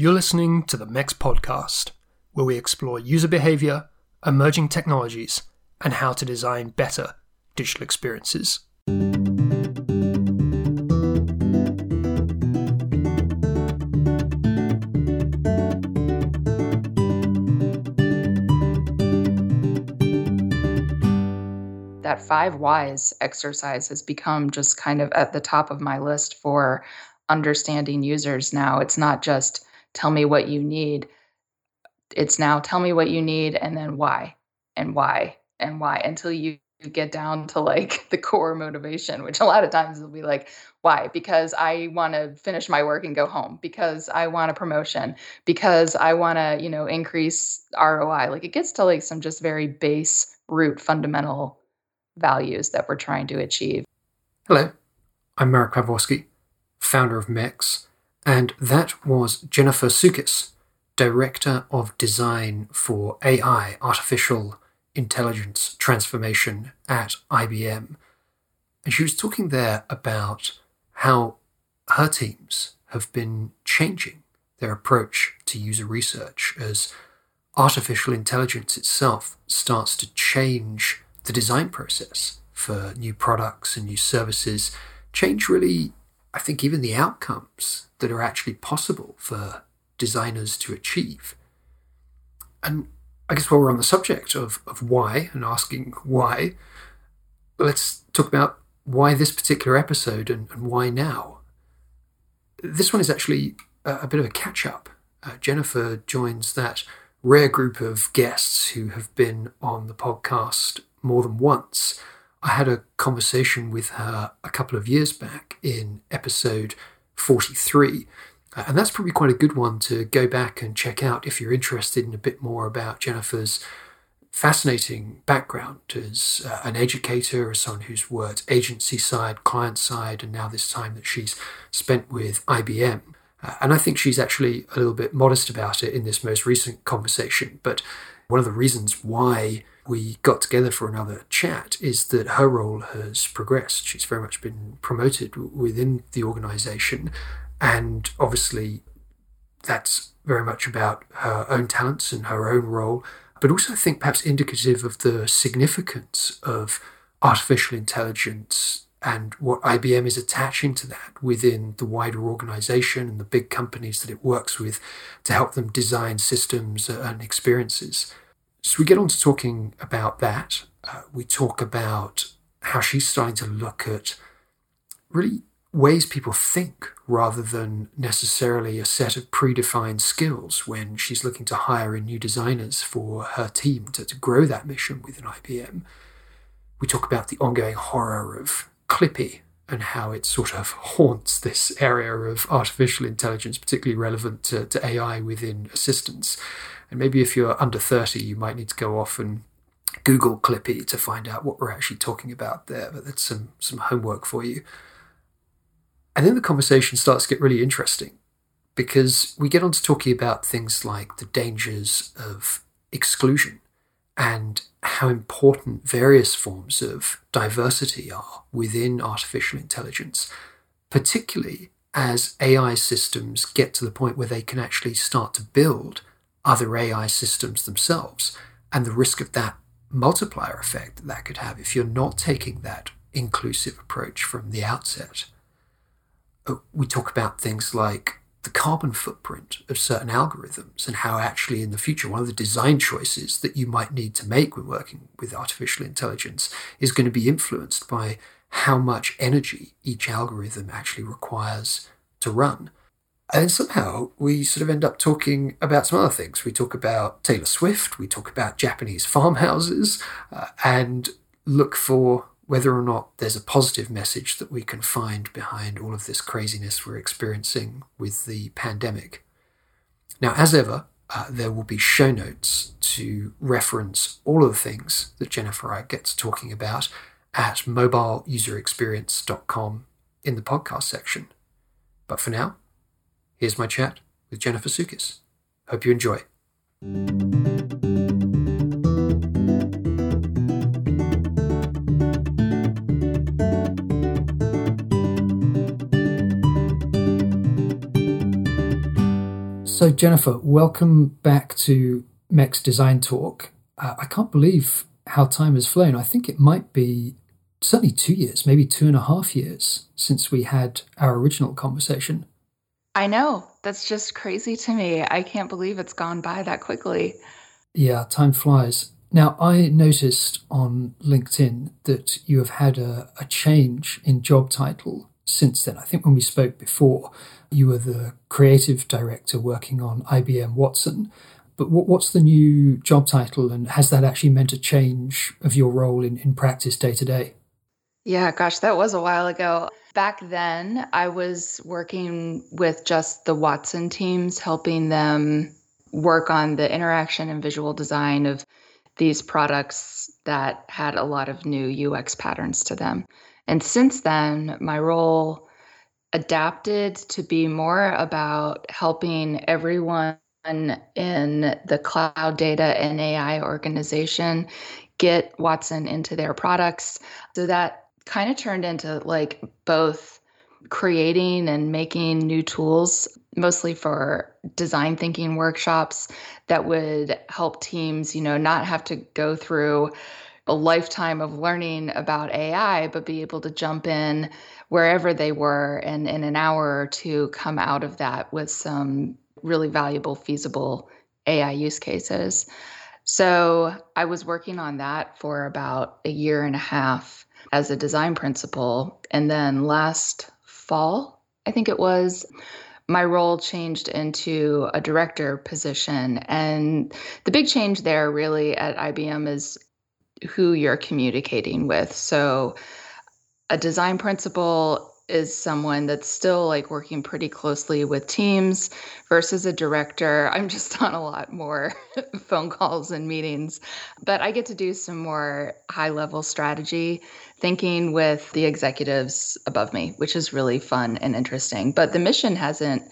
You're listening to the MEX podcast, where we explore user behavior, emerging technologies, and how to design better digital experiences. That five whys exercise has become just kind of at the top of my list for understanding users now. It's not just tell me what you need. It's now tell me what you need and then why and why and why until you get down to like the core motivation, which a lot of times will be like, why? Because I want to finish my work and go home, because I want a promotion, because I want to, you know, increase ROI. Like it gets to like some just very base root fundamental values that we're trying to achieve. Hello, I'm Marek Pawlowski, founder of MEX, and that was Jennifer Sukis, Director of Design for AI, Artificial Intelligence Transformation at IBM. And she was talking there about how her teams have been changing their approach to user research as artificial intelligence itself starts to change the design process for new products and new services, change really, I think, even the outcomes that are actually possible for designers to achieve. And I guess while we're on the subject of, of why and asking why, let's talk about why this particular episode and, and why now. This one is actually a, a bit of a catch up. Uh, Jennifer joins that rare group of guests who have been on the podcast more than once. I had a conversation with her a couple of years back in episode 43. Uh, and that's probably quite a good one to go back and check out if you're interested in a bit more about Jennifer's fascinating background as uh, an educator, as someone who's worked agency side, client side, and now this time that she's spent with IBM. Uh, and I think she's actually a little bit modest about it in this most recent conversation. But one of the reasons why we got together for another chat is that her role has progressed. She's very much been promoted within the organization. And obviously, that's very much about her own talents and her own role, but also I think perhaps indicative of the significance of artificial intelligence and what IBM is attaching to that within the wider organization and the big companies that it works with to help them design systems and experiences. So we get on to talking about that. Uh, we talk about how she's starting to look at really ways people think rather than necessarily a set of predefined skills when she's looking to hire in new designers for her team to, to grow that mission within IBM. We talk about the ongoing horror of Clippy and how it sort of haunts this area of artificial intelligence, particularly relevant to, to AI within assistants. And maybe if you're under 30, you might need to go off and Google Clippy to find out what we're actually talking about there. But that's some, some homework for you. And then the conversation starts to get really interesting because we get on to talking about things like the dangers of exclusion and how important various forms of diversity are within artificial intelligence, particularly as AI systems get to the point where they can actually start to build other AI systems themselves, and the risk of that multiplier effect that, that could have if you're not taking that inclusive approach from the outset. Uh, we talk about things like the carbon footprint of certain algorithms and how actually in the future one of the design choices that you might need to make when working with artificial intelligence is going to be influenced by how much energy each algorithm actually requires to run. And somehow we sort of end up talking about some other things. We talk about Taylor Swift, we talk about Japanese farmhouses, uh, and look for whether or not there's a positive message that we can find behind all of this craziness we're experiencing with the pandemic. Now, as ever, uh, there will be show notes to reference all of the things that Jennifer I gets talking about at mobileuserexperience.com in the podcast section. But for now, here's my chat with Jennifer Sukis. Hope you enjoy. So, Jennifer, welcome back to MEX Design Talk. Uh, I can't believe how time has flown. I think it might be certainly two years, maybe two and a half years since we had our original conversation. I know. That's just crazy to me. I can't believe it's gone by that quickly. Yeah, time flies. Now, I noticed on LinkedIn that you have had a, a change in job title since then. I think when we spoke before, you were the creative director working on IBM Watson. But what, what's the new job title, and has that actually meant a change of your role in, in practice day to day? Yeah, gosh, that was a while ago. Back then, I was working with just the Watson teams, helping them work on the interaction and visual design of these products that had a lot of new UX patterns to them. And since then, my role adapted to be more about helping everyone in the cloud data and AI organization get Watson into their products. So that kind of turned into like both creating and making new tools, mostly for design thinking workshops that would help teams, you know, not have to go through a lifetime of learning about AI, but be able to jump in wherever they were and in an hour or two come out of that with some really valuable, feasible AI use cases. So I was working on that for about a year and a half as a design principal. And then last fall, I think it was, my role changed into a director position. And the big change there, really, at IBM is who you're communicating with. So, a design principal is someone that's still like working pretty closely with teams versus a director. I'm just on a lot more phone calls and meetings, but I get to do some more high level strategy thinking with the executives above me, which is really fun and interesting. But the mission hasn't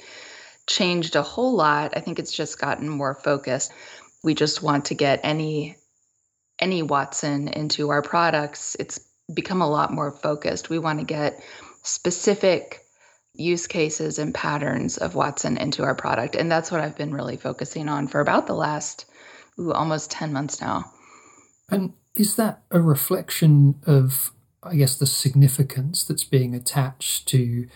changed a whole lot. I think it's just gotten more focused. We just want to get any any Watson into our products. It's become a lot more focused. We want to get specific use cases and patterns of Watson into our product. And that's what I've been really focusing on for about the last ooh, almost 10 months now. And is that a reflection of, I guess, the significance that's being attached to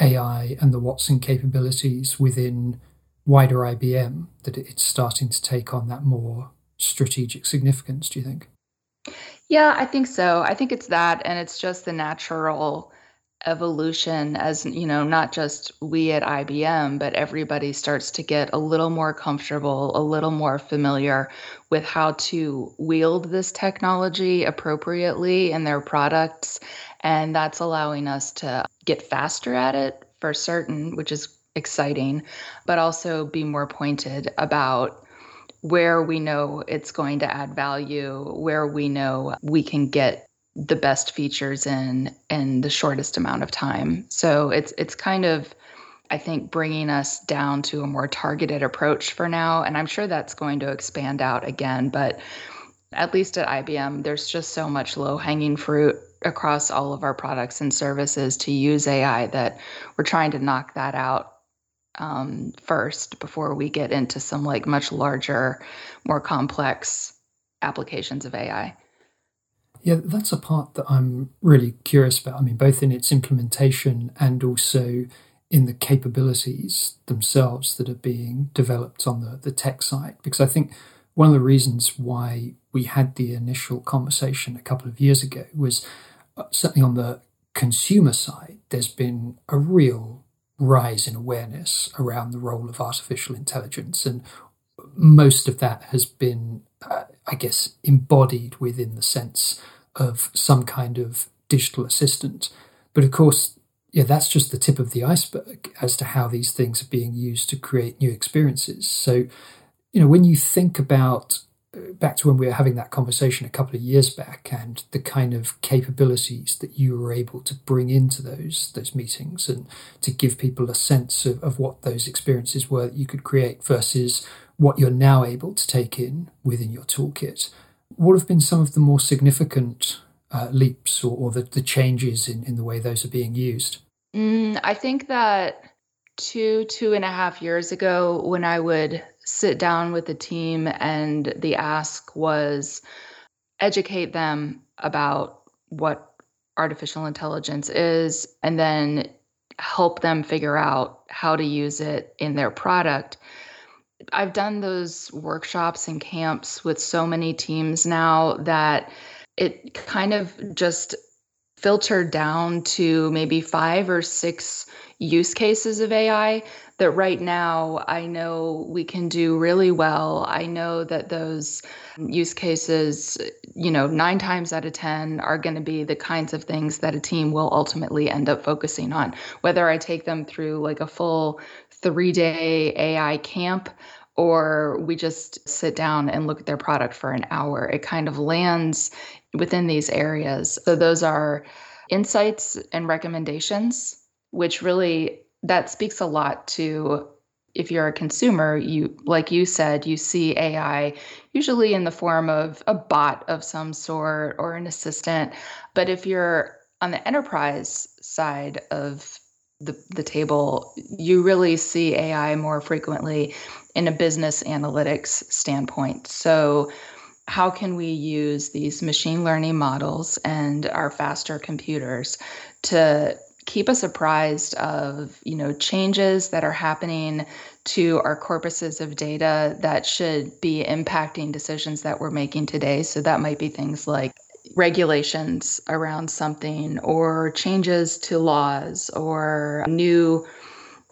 AI and the Watson capabilities within wider IBM, that it's starting to take on that more strategic significance, do you think? Yeah, I think so. I think it's that, and it's just the natural evolution as you know not just we at IBM but everybody starts to get a little more comfortable a little more familiar with how to wield this technology appropriately in their products and that's allowing us to get faster at it for certain which is exciting but also be more pointed about where we know it's going to add value where we know we can get the best features in in the shortest amount of time. So it's it's kind of I think bringing us down to a more targeted approach for now and I'm sure that's going to expand out again but at least at IBM there's just so much low-hanging fruit across all of our products and services to use AI that we're trying to knock that out um, first before we get into some like much larger, more complex applications of AI. Yeah, that's a part that I'm really curious about. I mean, both in its implementation and also in the capabilities themselves that are being developed on the, the tech side. Because I think one of the reasons why we had the initial conversation a couple of years ago was uh, certainly on the consumer side, there's been a real rise in awareness around the role of artificial intelligence. And most of that has been uh, I guess, embodied within the sense of some kind of digital assistant. But of course, yeah, that's just the tip of the iceberg as to how these things are being used to create new experiences. So, you know, when you think about back to when we were having that conversation a couple of years back and the kind of capabilities that you were able to bring into those those meetings and to give people a sense of, of what those experiences were that you could create versus what you're now able to take in within your toolkit. What have been some of the more significant uh, leaps or, or the, the, changes in, in the way those are being used? Mm, I think that two, two and a half years ago, when I would sit down with the team and the ask was educate them about what artificial intelligence is and then help them figure out how to use it in their product. I've done those workshops and camps with so many teams now that it kind of just filtered down to maybe five or six use cases of AI that right now I know we can do really well. I know that those use cases, you know, nine times out of 10 are going to be the kinds of things that a team will ultimately end up focusing on. Whether I take them through like a full three day AI camp or we just sit down and look at their product for an hour, it kind of lands within these areas. So those are insights and recommendations, which really that speaks a lot to if you're a consumer, you like you said, you see AI usually in the form of a bot of some sort or an assistant. But if you're on the enterprise side of the, the table, you really see AI more frequently in a business analytics standpoint. So how can we use these machine learning models and our faster computers to keep us apprised of you know changes that are happening to our corpuses of data that should be impacting decisions that we're making today. So that might be things like regulations around something or changes to laws or new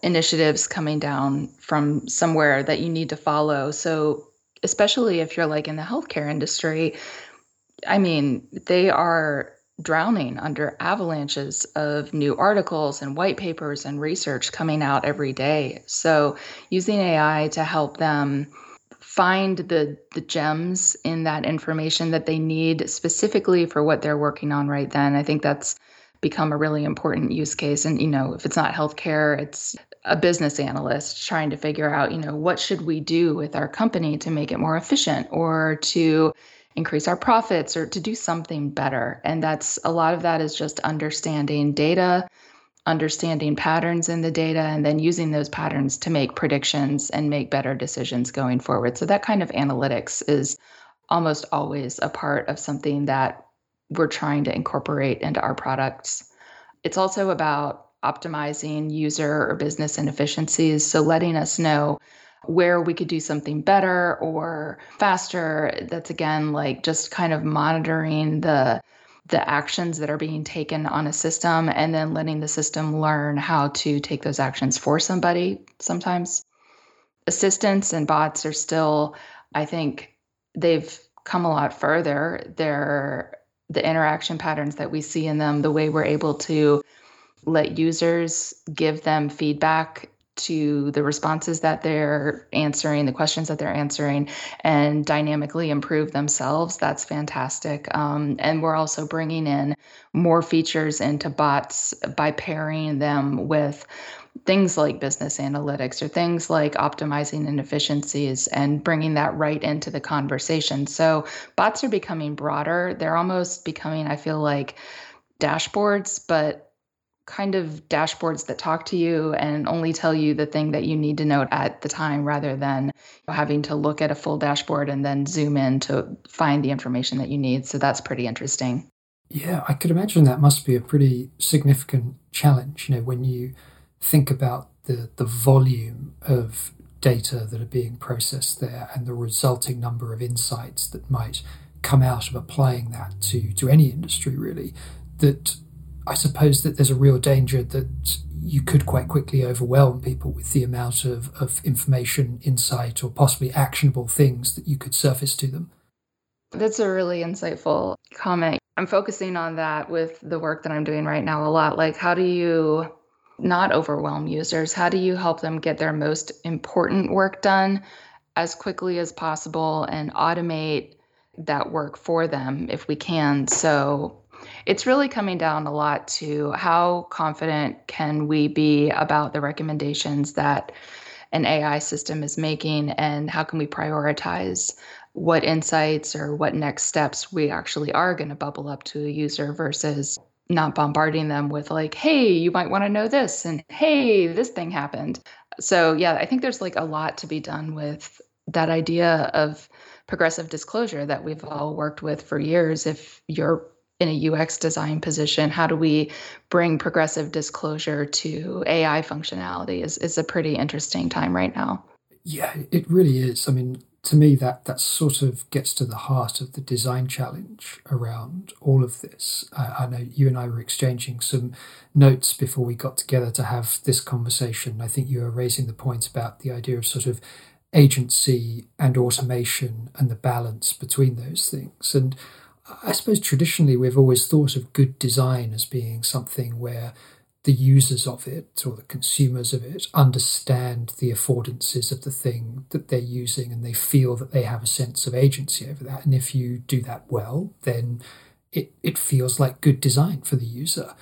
initiatives coming down from somewhere that you need to follow. So especially if you're like in the healthcare industry i mean they are drowning under avalanches of new articles and white papers and research coming out every day. So, using AI to help them find the the gems in that information that they need specifically for what they're working on right then. I think that's become a really important use case and you know, if it's not healthcare, it's a business analyst trying to figure out, you know, what should we do with our company to make it more efficient or to increase our profits or to do something better. And that's a lot of that is just understanding data, understanding patterns in the data, and then using those patterns to make predictions and make better decisions going forward. So that kind of analytics is almost always a part of something that we're trying to incorporate into our products. It's also about optimizing user or business inefficiencies. So letting us know where we could do something better or faster. That's again like just kind of monitoring the the actions that are being taken on a system and then letting the system learn how to take those actions for somebody sometimes assistants and bots are still i think they've come a lot further they're the interaction patterns that we see in them the way we're able to let users give them feedback to the responses that they're answering, the questions that they're answering, and dynamically improve themselves. That's fantastic. Um, and we're also bringing in more features into bots by pairing them with things like business analytics or things like optimizing inefficiencies and bringing that right into the conversation. So bots are becoming broader. They're almost becoming, I feel like, dashboards, but kind of dashboards that talk to you and only tell you the thing that you need to know at the time rather than having to look at a full dashboard and then zoom in to find the information that you need. So that's pretty interesting. Yeah, I could imagine that must be a pretty significant challenge, you know, when you think about the the volume of data that are being processed there and the resulting number of insights that might come out of applying that to to any industry really that I suppose that there's a real danger that you could quite quickly overwhelm people with the amount of, of information, insight, or possibly actionable things that you could surface to them. That's a really insightful comment. I'm focusing on that with the work that I'm doing right now a lot. Like, how do you not overwhelm users? How do you help them get their most important work done as quickly as possible and automate that work for them if we can? So, it's really coming down a lot to how confident can we be about the recommendations that an AI system is making and how can we prioritize what insights or what next steps we actually are going to bubble up to a user versus not bombarding them with like hey you might want to know this and hey this thing happened. So yeah i think there's like a lot to be done with that idea of progressive disclosure that we've all worked with for years. If you're in a ux design position how do we bring progressive disclosure to ai functionality is, is a pretty interesting time right now yeah it really is i mean to me, that that sort of gets to the heart of the design challenge around all of this. I, I, know you and I were exchanging some notes before we got together to have this conversation. I think you were raising the point about the idea of sort of agency and automation and the balance between those things. And I suppose traditionally we've always thought of good design as being something where the users of it or the consumers of it understand the affordances of the thing that they're using and they feel that they have a sense of agency over that. And if you do that well, then it, it feels like good design for the user.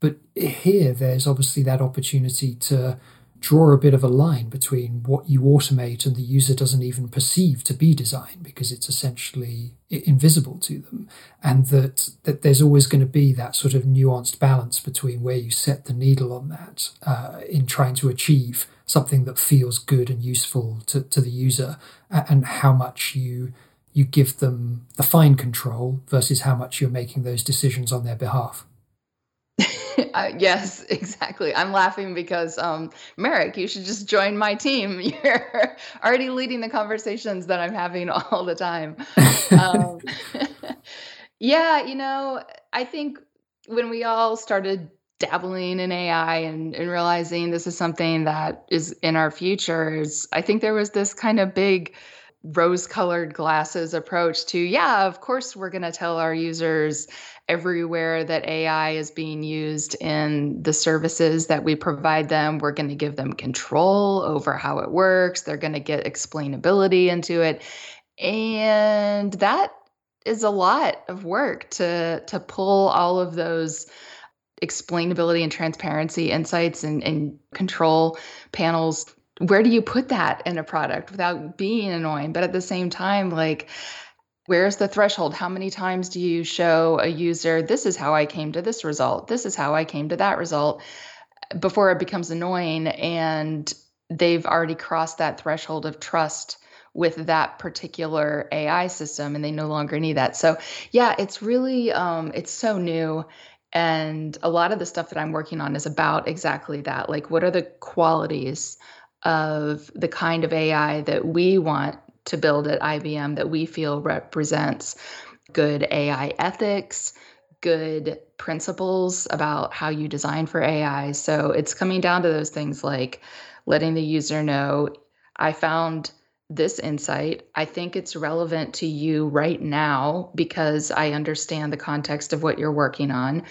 But here, there's obviously that opportunity to draw a bit of a line between what you automate and the user doesn't even perceive to be design because it's essentially invisible to them. And that that there's always going to be that sort of nuanced balance between where you set the needle on that uh, in trying to achieve something that feels good and useful to, to the user and how much you you give them the fine control versus how much you're making those decisions on their behalf uh, yes, exactly. I'm laughing because, um, Marek, you should just join my team. You're already leading the conversations that I'm having all the time. Um, yeah, you know, I think when we all started dabbling in AI and, and realizing this is something that is in our futures, I think there was this kind of big rose colored glasses approach to, yeah, of course, we're going to tell our users everywhere that AI is being used in the services that we provide them. We're going to give them control over how it works. They're going to get explainability into it. And that is a lot of work to to pull all of those explainability and transparency insights and, and control panels where do you put that in a product without being annoying but at the same time like Where's the threshold? How many times do you show a user, this is how I came to this result, this is how I came to that result, before it becomes annoying and they've already crossed that threshold of trust with that particular AI system and they no longer need that. So, yeah, it's really, um, it's so new. And a lot of the stuff that I'm working on is about exactly that. Like, what are the qualities of the kind of AI that we want to build at IBM that we feel represents good AI ethics, good principles about how you design for AI. So it's coming down to those things like letting the user know I found this insight. I think it's relevant to you right now because I understand the context of what you're working on.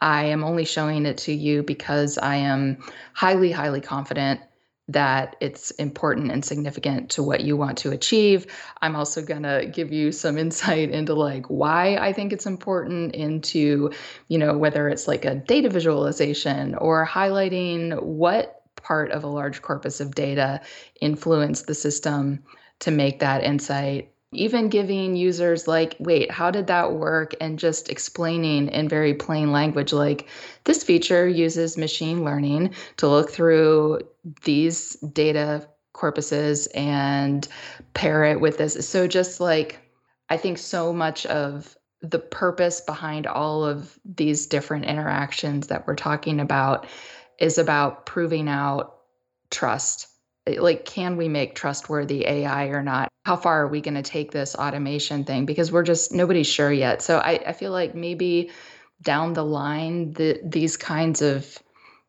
I am only showing it to you because I am highly, highly confident that it's important and significant to what you want to achieve. I'm also going to give you some insight into like why I think it's important into, you know, whether it's like a data visualization or highlighting what part of a large corpus of data influenced the system to make that insight even giving users like wait how did that work? and just explaining in very plain language like this feature uses machine learning to look through these data corpuses and pair it with this. So just like i think so much of the purpose behind all of these different interactions that we're talking about is about proving out trust like can we make trustworthy ai or not? How far are we going to take this automation thing? Because we're just nobody's sure yet. So i, I feel like maybe down the line the, these kinds of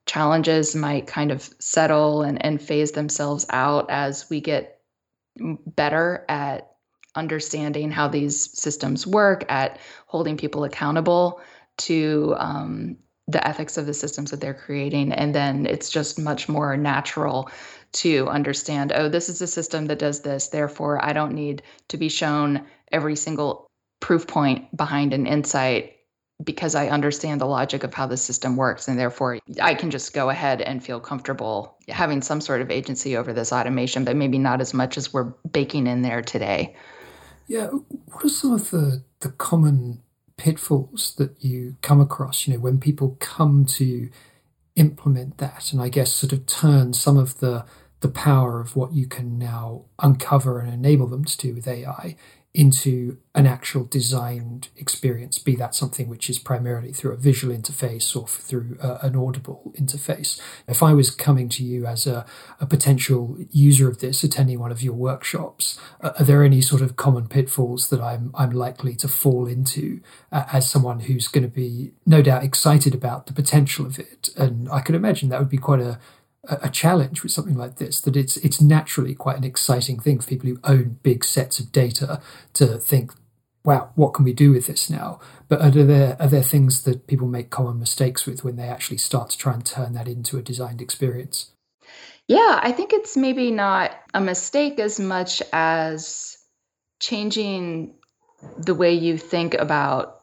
challenges might kind of settle and, and phase themselves out as we get better at understanding how these systems work at holding people accountable to um, the ethics of the systems that they're creating. And then it's just much more natural to understand, oh, this is a system that does this. Therefore, I don't need to be shown every single proof point behind an insight because I understand the logic of how the system works. And therefore, I can just go ahead and feel comfortable having some sort of agency over this automation, but maybe not as much as we're baking in there today. Yeah. What are some of the, the common pitfalls that you come across, you know, when people come to implement that and I guess sort of turn some of the the power of what you can now uncover and enable them to do with AI into an actual designed experience, be that something which is primarily through a visual interface or through a, an audible interface. If I was coming to you as a, a potential user of this, attending one of your workshops, uh, are there any sort of common pitfalls that I'm, I'm likely to fall into uh, as someone who's going to be no doubt excited about the potential of it? And I can imagine that would be quite a a challenge with something like this that it's it's naturally quite an exciting thing for people who own big sets of data to think wow what can we do with this now? But are there are there things that people make common mistakes with when they actually start to try and turn that into a designed experience? Yeah i think it's maybe not a mistake as much as changing the way you think about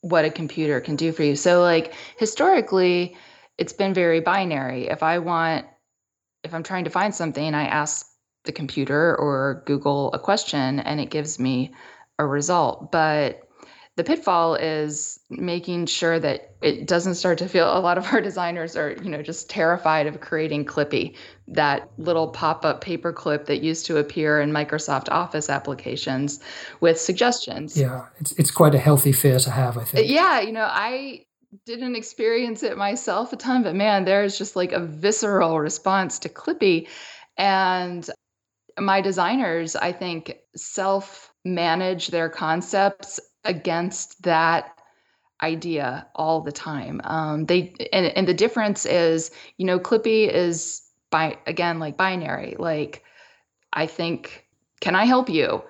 what a computer can do for you. So like historically it's been very binary. If I want, if I'm trying to find something, I ask the computer or Google a question and it gives me a result. But the pitfall is making sure that it doesn't start to feel a lot of our designers are you know just terrified of creating clippy that little pop-up paperclip that used to appear in microsoft office applications with suggestions yeah it's, it's quite a healthy fear to have i think yeah you know i didn't experience it myself a ton, but man, there's just like a visceral response to Clippy. And my designers, I think, self manage their concepts against that idea all the time. Um, they and, and the difference is, you know, Clippy is by again like binary. Like, I think, can I help you?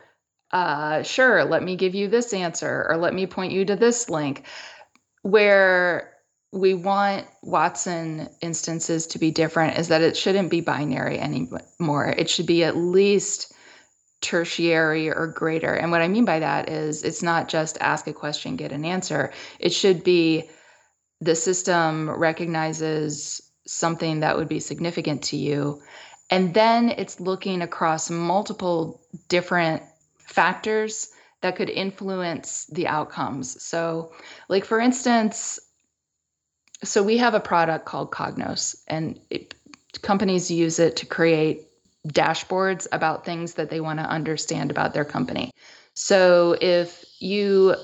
Uh, sure, let me give you this answer, or let me point you to this link where we want Watson instances to be different is that it shouldn't be binary anymore. It should be at least tertiary or greater. And what I mean by that is it's not just ask a question, get an answer. It should be the system recognizes something that would be significant to you. And then it's looking across multiple different factors that could influence the outcomes. So, like for instance, so we have a product called Cognos, and it, companies use it to create dashboards about things that they want to understand about their company. So, if you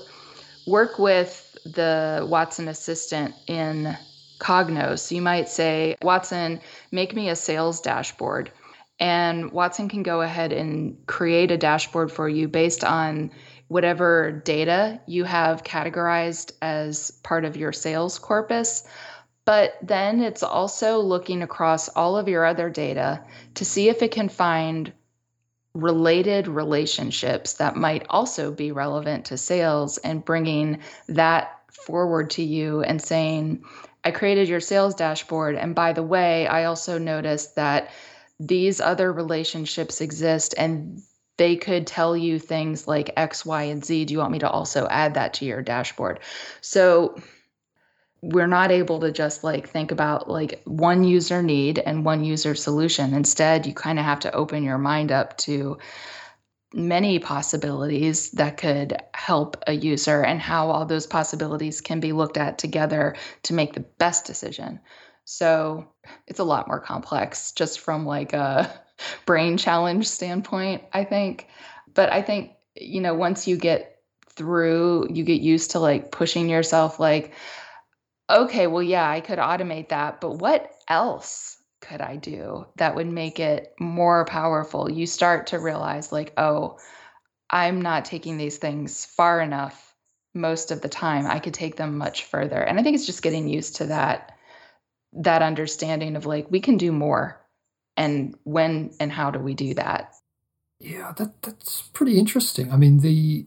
work with the Watson assistant in Cognos, you might say, Watson, make me a sales dashboard. And Watson can go ahead and create a dashboard for you based on whatever data you have categorized as part of your sales corpus. But then it's also looking across all of your other data to see if it can find related relationships that might also be relevant to sales and bringing that forward to you and saying, I created your sales dashboard. And by the way, I also noticed that these other relationships exist and they could tell you things like X, Y, and Z. Do you want me to also add that to your dashboard? So we're not able to just like think about like one user need and one user solution. Instead, you kind of have to open your mind up to many possibilities that could help a user and how all those possibilities can be looked at together to make the best decision. So it's a lot more complex just from like a brain challenge standpoint, I think. But I think, you know, once you get through, you get used to like pushing yourself, like, okay, well, yeah, I could automate that, but what else could I do that would make it more powerful? You start to realize, like, oh, I'm not taking these things far enough most of the time. I could take them much further. And I think it's just getting used to that that understanding of like we can do more and when and how do we do that? Yeah that that's pretty interesting. I mean the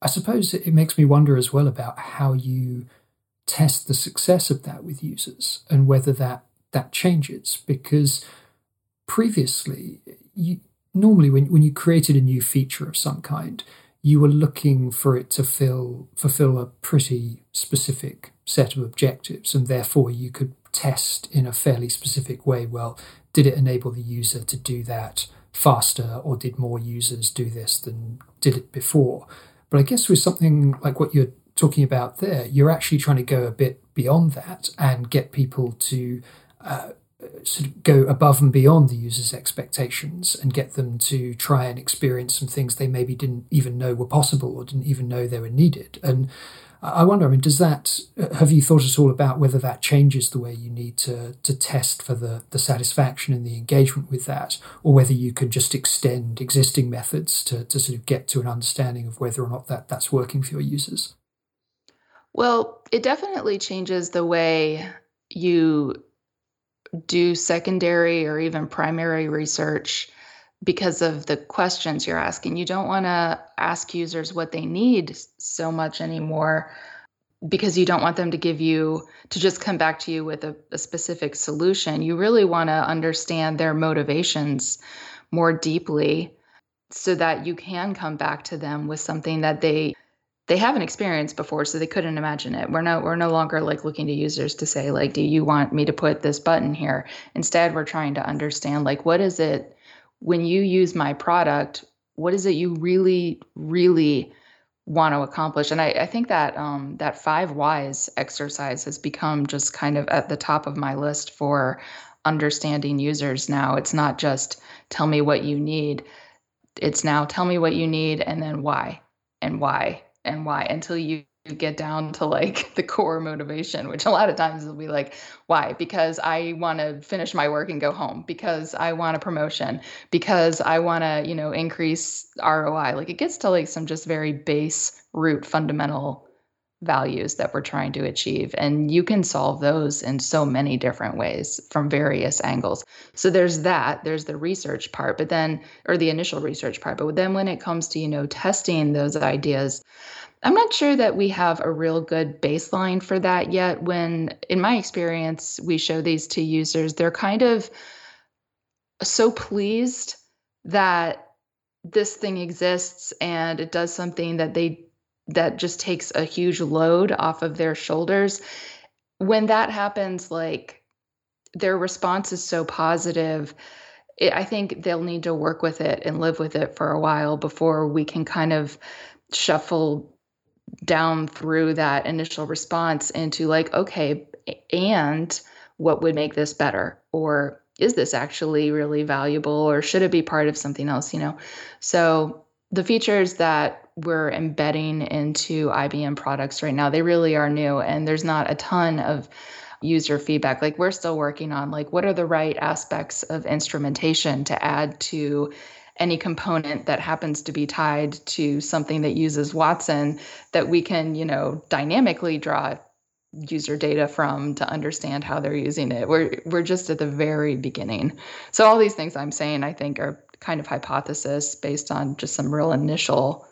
i suppose it makes me wonder as well about how you test the success of that with users and whether that that changes because previously you normally when, when you created a new feature of some kind you were looking for it to fill, fulfill a pretty specific set of objectives, and therefore you could test in a fairly specific way. Well, did it enable the user to do that faster, or did more users do this than did it before? But I guess with something like what you're talking about there, you're actually trying to go a bit beyond that and get people to uh, sort of go above and beyond the user's expectations and get them to try and experience some things they maybe didn't even know were possible or didn't even know they were needed. And I wonder, I mean, does that, uh, have you thought at all about whether that changes the way you need to, to test for the, the satisfaction and the engagement with that, or whether you can just extend existing methods to, to sort of get to an understanding of whether or not that, that's working for your users? Well, it definitely changes the way you do secondary or even primary research because of the questions you're asking. You don't want to ask users what they need so much anymore because you don't want them to give you to just come back to you with a, a specific solution. You really want to understand their motivations more deeply so that you can come back to them with something that they they haven't experienced before so they couldn't imagine it we're no we're no longer like looking to users to say like do you want me to put this button here instead we're trying to understand like what is it when you use my product, what is it you really, really want to accomplish? And I, I think that um, that five whys exercise has become just kind of at the top of my list for understanding users now. It's not just tell me what you need. It's now tell me what you need and then why and why and why until you get down to like the core motivation, which a lot of times will be like, why? Because I want to finish my work and go home, because I want a promotion, because I want to, you know, increase ROI. Like it gets to like some just very base root fundamental values that we're trying to achieve. And you can solve those in so many different ways from various angles. So there's that, there's the research part, but then, or the initial research part. But then when it comes to, you know, testing those ideas, I'm not sure that we have a real good baseline for that yet. When, in my experience, we show these to users, they're kind of so pleased that this thing exists and it does something that they that just takes a huge load off of their shoulders when that happens like their response is so positive it, i think they'll need to work with it and live with it for a while before we can kind of shuffle down through that initial response into like, okay, and what would make this better? Or is this actually really valuable? Or should it be part of something else? You know? So the features that we're embedding into IBM products right now, they really are new and there's not a ton of user feedback. Like we're still working on like what are the right aspects of instrumentation to add to any component that happens to be tied to something that uses Watson that we can, you know, dynamically draw user data from to understand how they're using it. We're we're just at the very beginning. So all these things I'm saying I think are kind of hypothesis based on just some real initial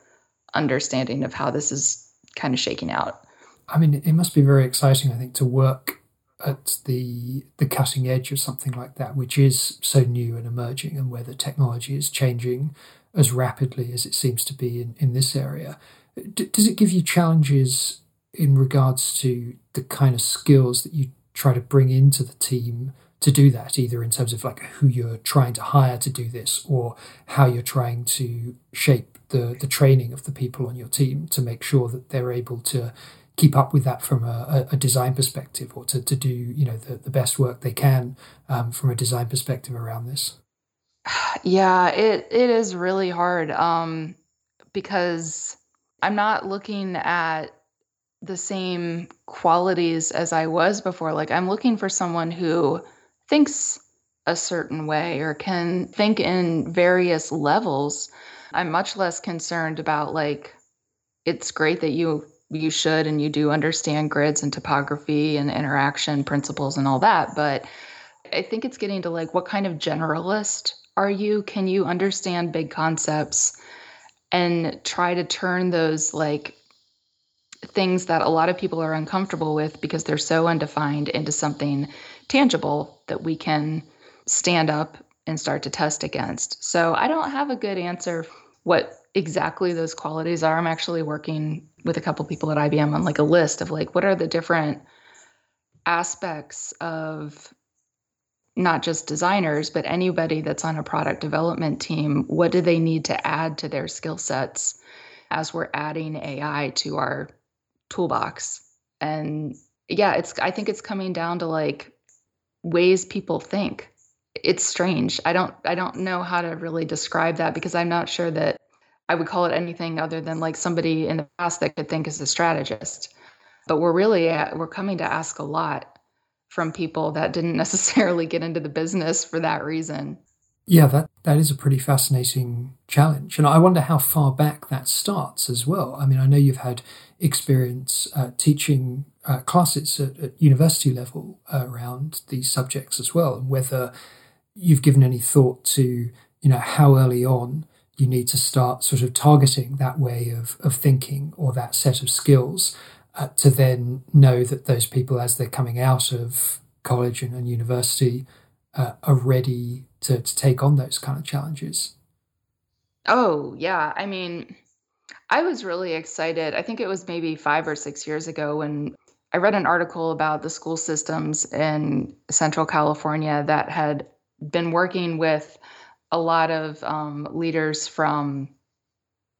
understanding of how this is kind of shaking out. I mean, it must be very exciting I think to work at the the cutting edge of something like that, which is so new and emerging, and where the technology is changing as rapidly as it seems to be in, in this area. D- does it give you challenges in regards to the kind of skills that you try to bring into the team to do that, either in terms of like who you're trying to hire to do this or how you're trying to shape the, the training of the people on your team to make sure that they're able to keep up with that from a, a design perspective or to, to do you know the, the best work they can um, from a design perspective around this? Yeah it it is really hard um, because i'm not looking at the same qualities as i was before. Like i'm looking for someone who thinks a certain way or can think in various levels. I'm much less concerned about like it's great that you you should and you do understand grids and typography and interaction principles and all that but i think it's getting to like what kind of generalist are you? Can you understand big concepts and try to turn those like things that a lot of people are uncomfortable with because they're so undefined into something tangible that we can stand up and start to test against? So i don't have a good answer what exactly those qualities are i'm actually working with a couple people at IBM on like a list of like what are the different aspects of not just designers but anybody that's on a product development team what do they need to add to their skill sets as we're adding AI to our toolbox. And yeah, it's I think it's coming down to like ways people think. It's strange. I don't I don't know how to really describe that because I'm not sure that I would call it anything other than like somebody in the past that could think as a strategist. But we're really at, we're coming to ask a lot from people that didn't necessarily get into the business for that reason. Yeah, that, that is a pretty fascinating challenge. And I wonder how far back that starts as well. I mean, I know you've had experience uh, teaching uh, classes at, at, university level uh, around these subjects as well, and whether you've given any thought to, you know, how early on you need to start sort of targeting that way of, of thinking or that set of skills uh, to then know that those people, as they're coming out of college and, and university, uh, are ready to, to take on those kind of challenges. Oh, yeah. I mean, I was really excited. I think it was maybe five or six years ago when I read an article about the school systems in Central California that had been working with a lot of um, leaders from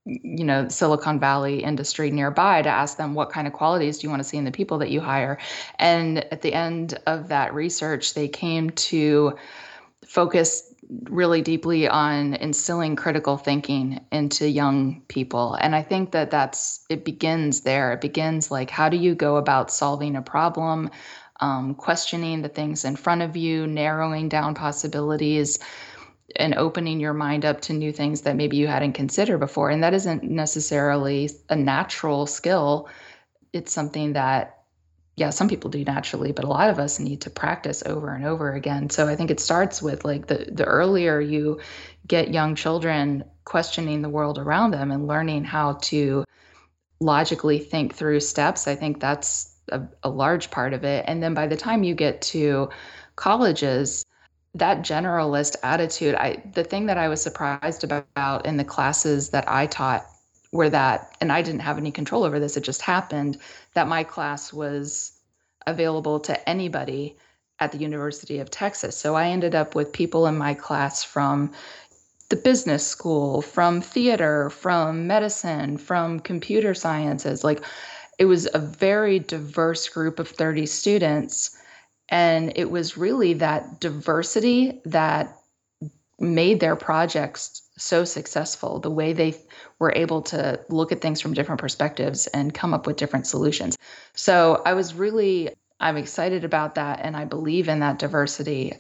you know silicon valley industry nearby to ask them what kind of qualities do you want to see in the people that you hire? And at the end of that research they came to focus really deeply on instilling critical thinking into young people. And i think that that's it begins there. It begins like how do you go about solving a problem um, questioning the things in front of you narrowing down possibilities and opening your mind up to new things that maybe you hadn't considered before. And that isn't necessarily a natural skill. It's something that, yeah, some people do naturally, but a lot of us need to practice over and over again. So I think it starts with like the the earlier you get young children questioning the world around them and learning how to logically think through steps, I think that's a, a large part of it. And then by the time you get to colleges, that generalist attitude i the thing that i was surprised about in the classes that i taught were that and i didn't have any control over this it just happened that my class was available to anybody at the university of texas. So i ended up with people in my class from the business school from theater from medicine from computer sciences like it was a very diverse group of 30 students and it was really that diversity that made their projects so successful, the way they were able to look at things from different perspectives and come up with different solutions. So I was really, I'm excited about that. And I believe in that diversity,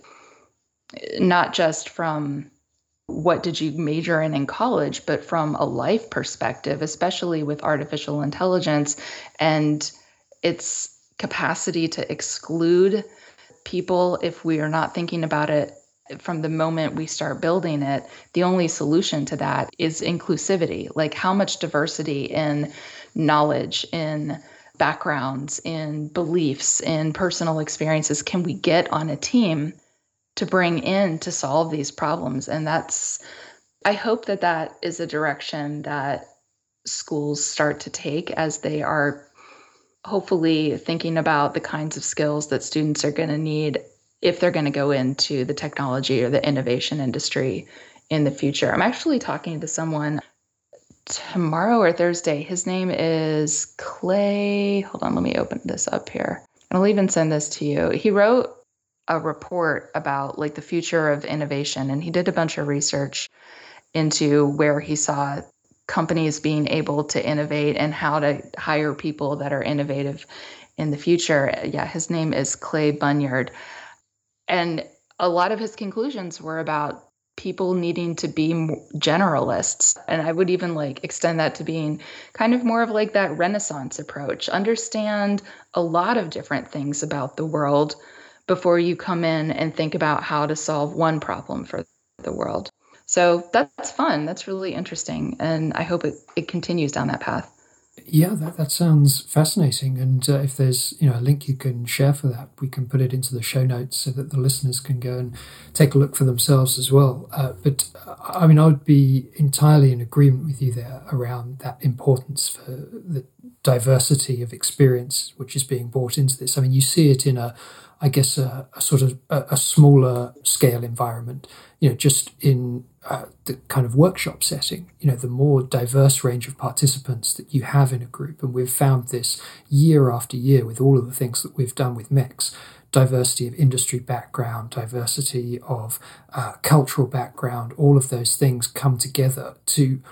not just from what did you major in in college, but from a life perspective, especially with artificial intelligence and its capacity to exclude people if we are not thinking about it from the moment we start building it, the only solution to that is inclusivity. Like, how much diversity in knowledge, in backgrounds, in beliefs, in personal experiences can we get on a team to bring in to solve these problems? And that's, I hope that that is a direction that schools start to take as they are hopefully thinking about the kinds of skills that students are going to need if they're going to go into the technology or the innovation industry in the future. I'm actually talking to someone tomorrow or Thursday. His name is Clay. Hold on, let me open this up here. And I'll even send this to you. He wrote a report about like the future of innovation and he did a bunch of research into where he saw companies being able to innovate and how to hire people that are innovative in the future. Yeah, his name is Clay Bunyard. And a lot of his conclusions were about people needing to be generalists. And I would even like extend that to being kind of more of like that renaissance approach. Understand a lot of different things about the world before you come in and think about how to solve one problem for the world. So that's fun. That's really interesting. And I hope it, it continues down that path. Yeah, that, that sounds fascinating. And uh, if there's you know a link you can share for that, we can put it into the show notes so that the listeners can go and take a look for themselves as well. Uh, but I mean, I would be entirely in agreement with you there around that importance for the diversity of experience which is being brought into this. I mean, you see it in a, I guess, a, a sort of a, a, smaller scale environment. You know, just in uh, the kind of workshop setting. You know, the more diverse range of participants that you have in a group, and we've found this year after year with all of the things that we've done with MEX diversity of industry background, diversity of uh, cultural background, all of those things come together to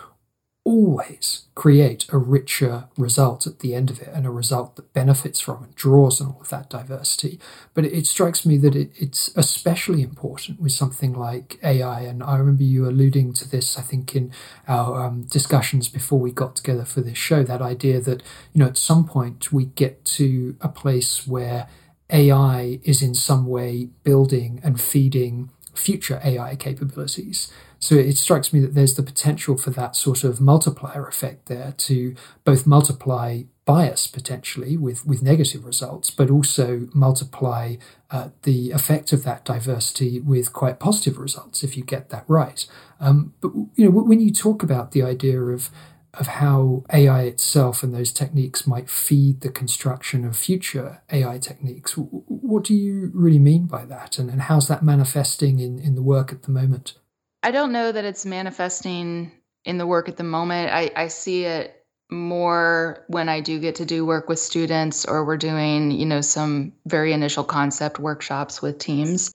always create a richer result at the end of it and a result that benefits from and draws on all of that diversity. But it, it strikes me that it, it's especially important with something like AI. And I remember you alluding to this, I think, in our um, discussions before we got together for this show that idea that, you know, at some point we get to a place where AI is in some way building and feeding future AI capabilities. So it strikes me that there's the potential for that sort of multiplier effect there to both multiply bias potentially with, with negative results, but also multiply uh, the effect of that diversity with quite positive results if you get that right. Um, but you know when you talk about the idea of of how AI itself and those techniques might feed the construction of future AI techniques. What do you really mean by that? And, and how's that manifesting in, in the work at the moment? I don't know that it's manifesting in the work at the moment. I, I see it more when I do get to do work with students or we're doing, you know, some very initial concept workshops with teams.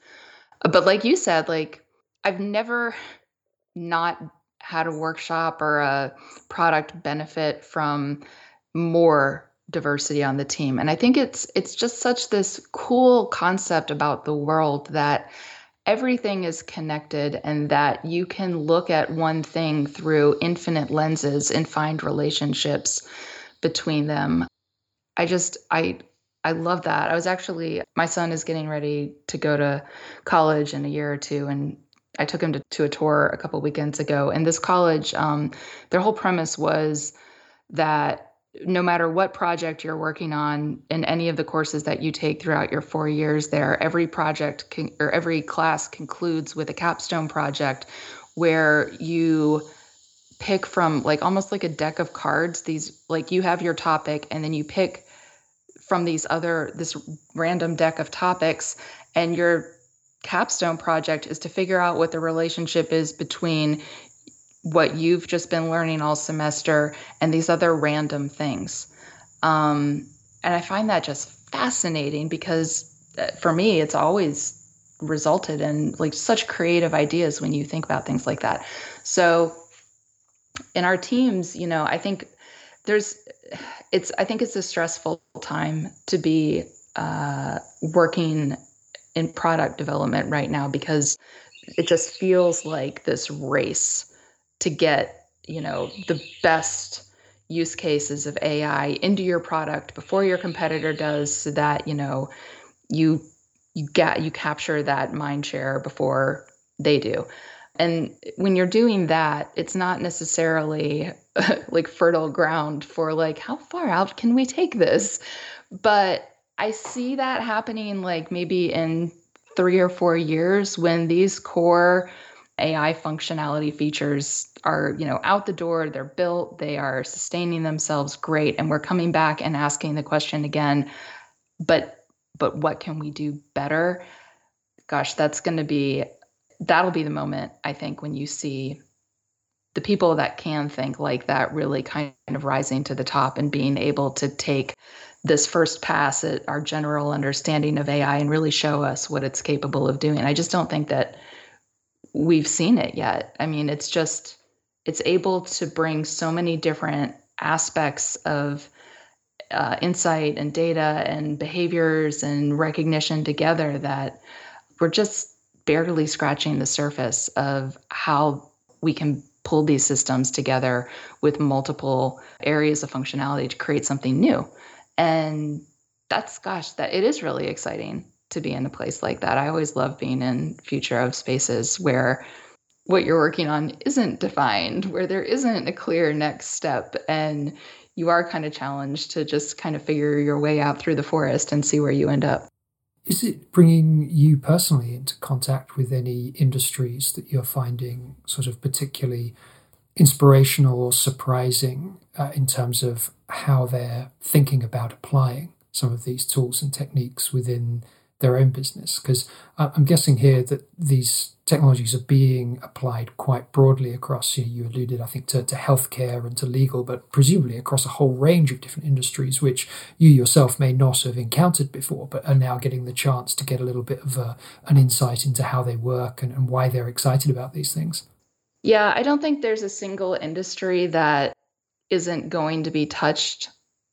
But like you said, like I've never not had a workshop or a product benefit from more diversity on the team. And I think it's it's just such this cool concept about the world that everything is connected and that you can look at one thing through infinite lenses and find relationships between them. I just I I love that. I was actually my son is getting ready to go to college in a year or two and I took him to, to a tour a couple weekends ago, and this college, um, their whole premise was that no matter what project you're working on in any of the courses that you take throughout your four years there, every project can, or every class concludes with a capstone project where you pick from like almost like a deck of cards. These like you have your topic, and then you pick from these other this random deck of topics, and you're capstone project is to figure out what the relationship is between what you've just been learning all semester and these other random things. Um, and I find that just fascinating because uh, for me, it's always resulted in like such creative ideas when you think about things like that. So in our teams, you know, I think there's, it's, I think it's a stressful time to be uh, working in product development right now because it just feels like this race to get you know the best use cases of AI into your product before your competitor does so that you know you you get you capture that mind share before they do. And when you're doing that it's not necessarily like fertile ground for like how far out can we take this? But I see that happening like maybe in three or four years when these core AI functionality features are, you know, out the door, they're built, they are sustaining themselves great and we're coming back and asking the question again, but but what can we do better? Gosh, that's going to be that'll be the moment I think when you see the people that can think like that really kind of rising to the top and being able to take this first pass at our general understanding of AI and really show us what it's capable of doing. I just don't think that we've seen it yet. I mean, it's just it's able to bring so many different aspects of uh, insight and data and behaviors and recognition together that we're just barely scratching the surface of how we can pull these systems together with multiple areas of functionality to create something new and that's gosh that it is really exciting to be in a place like that. I always love being in future of spaces where what you're working on isn't defined where there isn't a clear next step and you are kind of challenged to just kind of figure your way out through the forest and see where you end up. Is it bringing you personally into contact with any industries that you're finding sort of particularly inspirational or surprising uh, in terms of how they're thinking about applying some of these tools and techniques within their own business. Because I'm guessing here that these technologies are being applied quite broadly across, you, know, you alluded, I think, to, to healthcare and to legal, but presumably across a whole range of different industries, which you yourself may not have encountered before, but are now getting the chance to get a little bit of a, an insight into how they work and, and why they're excited about these things. Yeah, I don't think there's a single industry that isn't going to be touched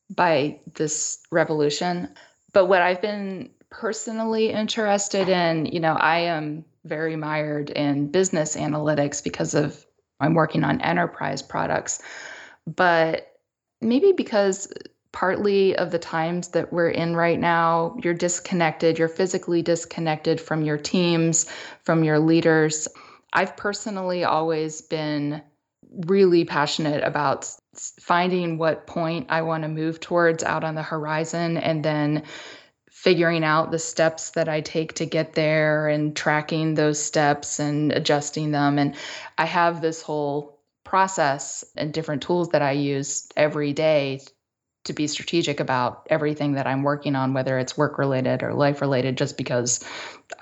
by this revolution. But what I've been personally interested in, you know, I am very mired in business analytics because of I'm working on enterprise products. But maybe because partly of the times that we're in right now, you're disconnected, you're physically disconnected from your teams, from your leaders. I've personally always been really passionate about finding what point I want to move towards out on the horizon and then figuring out the steps that I take to get there and tracking those steps and adjusting them. And I have this whole process and different tools that I use every day to be strategic about everything that I'm working on, whether it's work related or life related, just because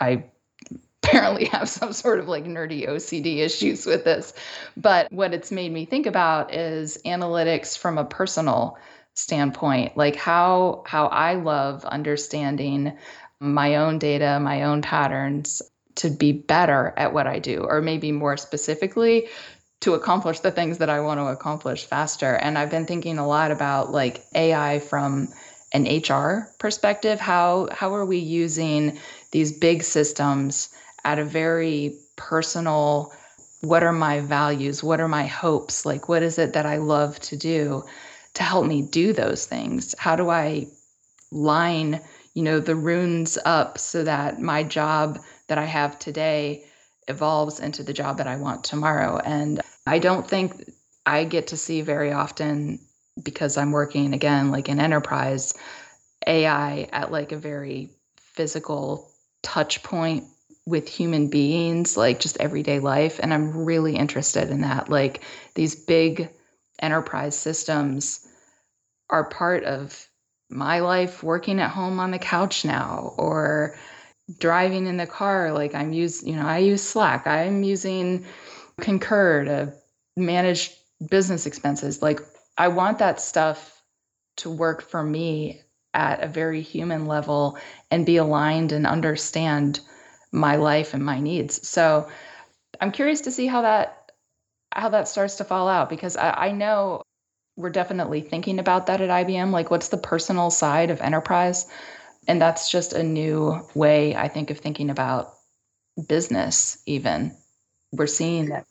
I apparently have some sort of like nerdy OCD issues with this. But what it's made me think about is analytics from a personal standpoint like how how i love understanding my own data my own patterns to be better at what i do or maybe more specifically to accomplish the things that i want to accomplish faster. And i've been thinking a lot about like ai from an hr perspective. How how are we using these big systems at a very personal what are my values? What are my hopes? Like what is it that i love to do to help me do those things? How do I line, you know, the runes up so that my job that I have today evolves into the job that I want tomorrow? And I don't think I get to see very often because I'm working again like in enterprise AI at like a very physical touch point with human beings, like just everyday life. And I'm really interested in that. Like these big enterprise systems are part of my life working at home on the couch now or driving in the car like i'm using you know i use slack. I'm using concur to manage business expenses. Like i want that stuff to work for me at a very human level and be aligned and understand my life and my needs. So i'm curious to see how that how that starts to fall out because I, I know we're definitely thinking about that at IBM. Like, what's the personal side of enterprise? And that's just a new way, I think, of thinking about business, even. We're seeing that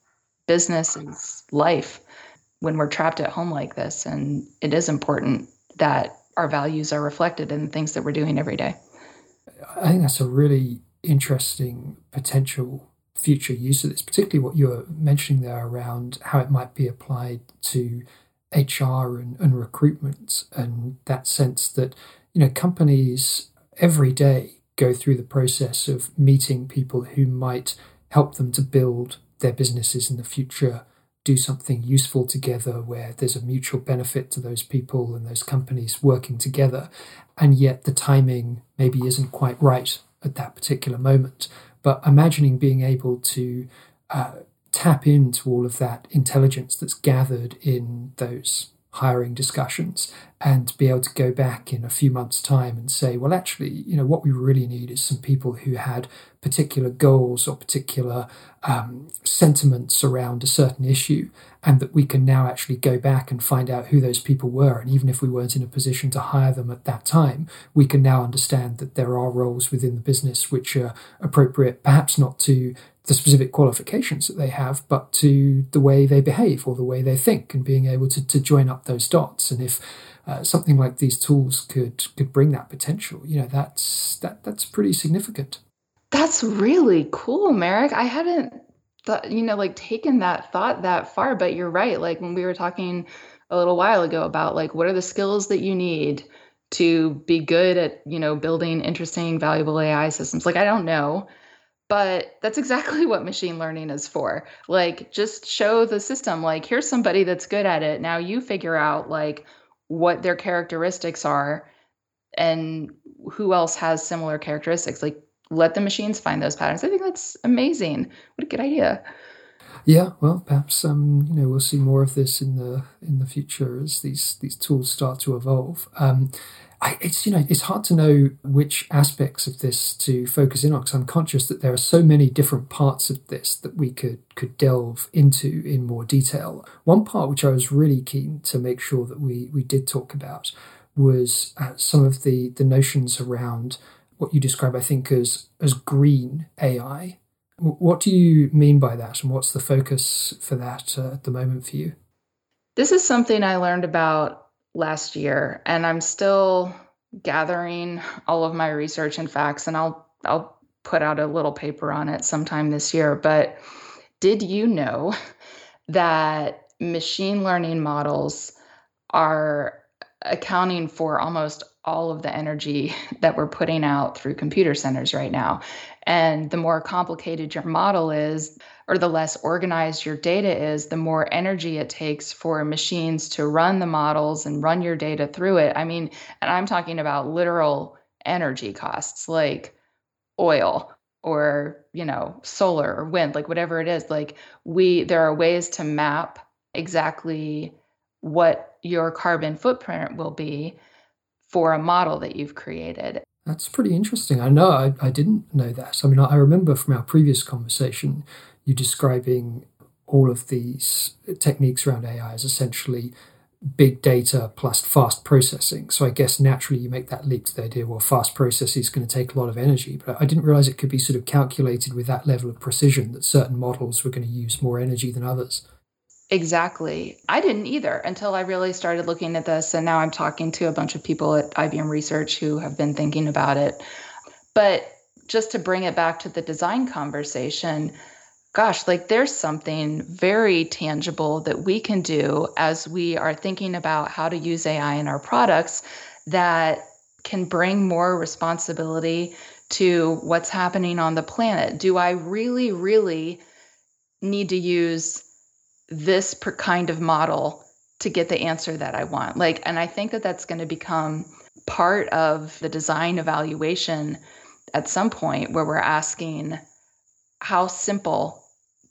business is life when we're trapped at home like this. And it is important that our values are reflected in the things that we're doing every day. I think that's a really interesting potential future use of this, particularly what you were mentioning there around how it might be applied to HR and, and recruitment, and that sense that you know companies every day go through the process of meeting people who might help them to build their businesses in the future, do something useful together where there's a mutual benefit to those people and those companies working together, and yet the timing maybe isn't quite right at that particular moment. But imagining being able to uh, tap into all of that intelligence that's gathered in those hiring discussions and be able to go back in a few months' time and say, well, actually, you know, what we really need is some people who had particular goals or particular um, sentiments around a certain issue, and that we can now actually go back and find out who those people were. And even if we weren't in a position to hire them at that time, we can now understand that there are roles within the business which are appropriate, perhaps not to the specific qualifications that they have, but to the way they behave or the way they think, and being able to, to join up those dots. And if uh, something like these tools could could bring that potential, you know, that's that that's pretty significant. That's really cool, Marek. I hadn't thought, you know, like taken that thought that far, but you're right. Like when we were talking a little while ago about like what are the skills that you need to be good at, you know, building interesting, valuable AI systems. Like I don't know But that's exactly what machine learning is for. Like, just show the system, like, here's somebody that's good at it. Now you figure out, like, what their characteristics are and who else has similar characteristics. Like, let the machines find those patterns. I think that's amazing. What a good idea. Yeah, well, perhaps um, you know we'll see more of this in the in the future as these these tools start to evolve. Um, I, it's you know it's hard to know which aspects of this to focus in on because I'm conscious that there are so many different parts of this that we could could delve into in more detail. One part which I was really keen to make sure that we we did talk about was uh, some of the the notions around what you describe I think as as green AI. What do you mean by that, and what's the focus for that uh, at the moment for you? This is something I learned about last year, and I'm still gathering all of my research and facts, and I'll I'll put out a little paper on it sometime this year. But did you know that machine learning models are accounting for almost all of the energy that we're putting out through computer centers right now. And the more complicated your model is, or the less organized your data is, the more energy it takes for machines to run the models and run your data through it. I mean, and I'm talking about literal energy costs like oil or, you know, solar or wind, like whatever it is. Like we there are ways to map exactly what your carbon footprint will be for a model that you've created. That's pretty interesting. I know I, I didn't know that. I mean, I remember from our previous conversation you describing all of these techniques around AI as essentially big data plus fast processing. So I guess naturally you make that leap to the idea, well, fast processing is going to take a lot of energy. But I didn't realize it could be sort of calculated with that level of precision that certain models were going to use more energy than others. Exactly. I didn't either until I really started looking at this. And now I'm talking to a bunch of people at IBM Research who have been thinking about it. But just to bring it back to the design conversation, gosh, like there's something very tangible that we can do as we are thinking about how to use AI in our products that can bring more responsibility to what's happening on the planet. Do I really, really need to use this per kind of model to get the answer that I want. Like, and I think that that's going to become part of the design evaluation at some point where we're asking how simple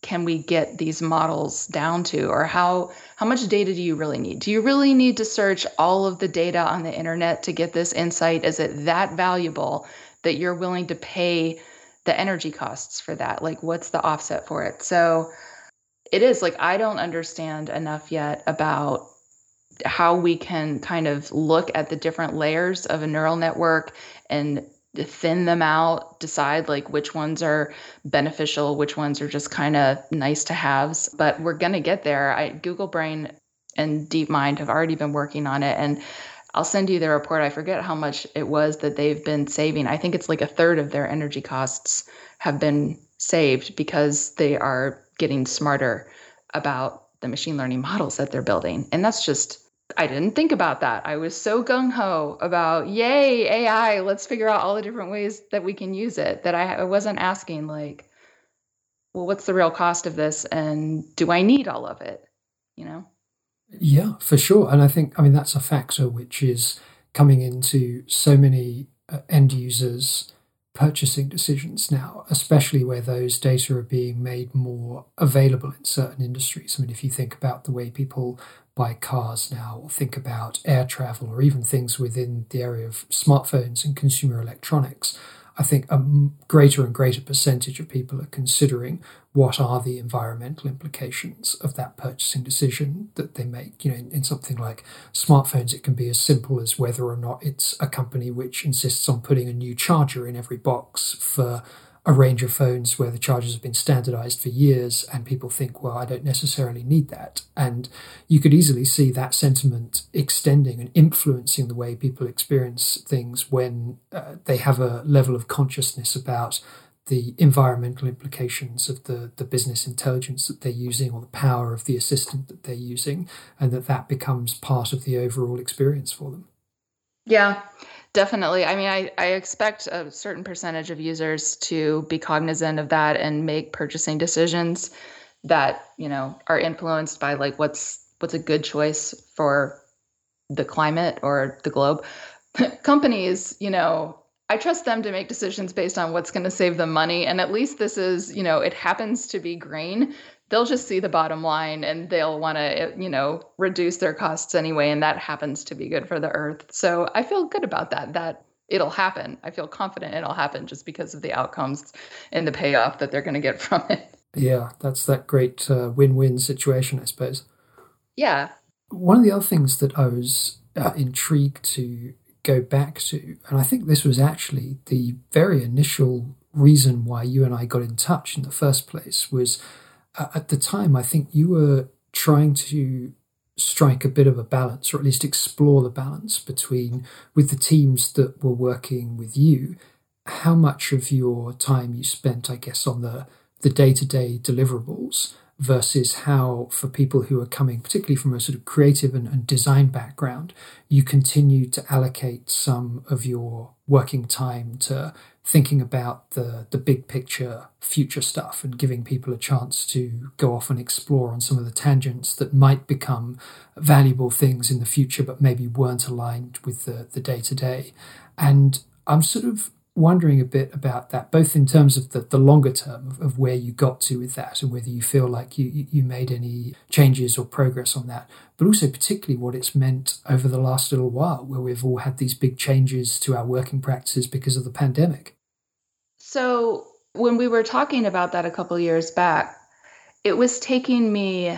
can we get these models down to or how how much data do you really need? Do you really need to search all of the data on the internet to get this insight? Is it that valuable that you're willing to pay the energy costs for that? Like what's the offset for it? So it is like I don't understand enough yet about how we can kind of look at the different layers of a neural network and thin them out, decide like which ones are beneficial, which ones are just kind of nice to haves. But we're going to get there. I, Google Brain and DeepMind have already been working on it. And I'll send you the report. I forget how much it was that they've been saving. I think it's like a third of their energy costs have been saved because they are getting smarter about the machine learning models that they're building. And that's just, I didn't think about that. I was so gung ho about, yay, AI, let's figure out all the different ways that we can use it that I, I wasn't asking, like, well, what's the real cost of this? And do I need all of it? You know? Yeah, for sure. And I think, I mean, that's a factor which is coming into so many uh, end users' purchasing decisions now, especially where those data are being made more available in certain industries. I mean, if you think about the way people buy cars now, or think about air travel, or even things within the area of smartphones and consumer electronics, I think a greater and greater percentage of people are considering what are the environmental implications of that purchasing decision that they make. You know, in, in, something like smartphones, it can be as simple as whether or not it's a company which insists on putting a new charger in every box for a range of phones where the chargers have been standardized for years and people think, well, I don't necessarily need that. And you could easily see that sentiment extending and influencing the way people experience things when uh, they have a level of consciousness about the environmental implications of the, the business intelligence that they're using or the power of the assistant that they're using, and that that becomes part of the overall experience for them. Yeah, definitely. I mean, I, I expect a certain percentage of users to be cognizant of that and make purchasing decisions that, you know, are influenced by like what's what's a good choice for the climate or the globe. Companies, you know, I trust them to make decisions based on what's going to save them money. And at least this is, you know, it happens to be green. They'll just see the bottom line and they'll want to, you know, reduce their costs anyway. And that happens to be good for the earth. So I feel good about that, that it'll happen. I feel confident it'll happen just because of the outcomes and the payoff that they're going to get from it. Yeah, that's that great uh, win win situation, I suppose. Yeah. One of the other things that I was uh, intrigued to go back to, and I think this was actually the very initial reason why you and I got in touch in the first place, was at the time, I think you were trying to strike a bit of a balance, or at least explore the balance between, with the teams that were working with you, how much of your time you spent, I guess, on the the day to day deliverables versus how, for people who are coming, particularly from a sort of creative and, and design background, you continue to allocate some of your working time to thinking about the the big picture future stuff and giving people a chance to go off and explore on some of the tangents that might become valuable things in the future but maybe weren't aligned with the the day to day and i'm sort of wondering a bit about that, both in terms of the, the longer term of, of where you got to with that and whether you feel like you, you made any changes or progress on that, but also particularly what it's meant over the last little while, where we've all had these big changes to our working practices because of the pandemic. So, when we were talking about that a couple years back, it was taking me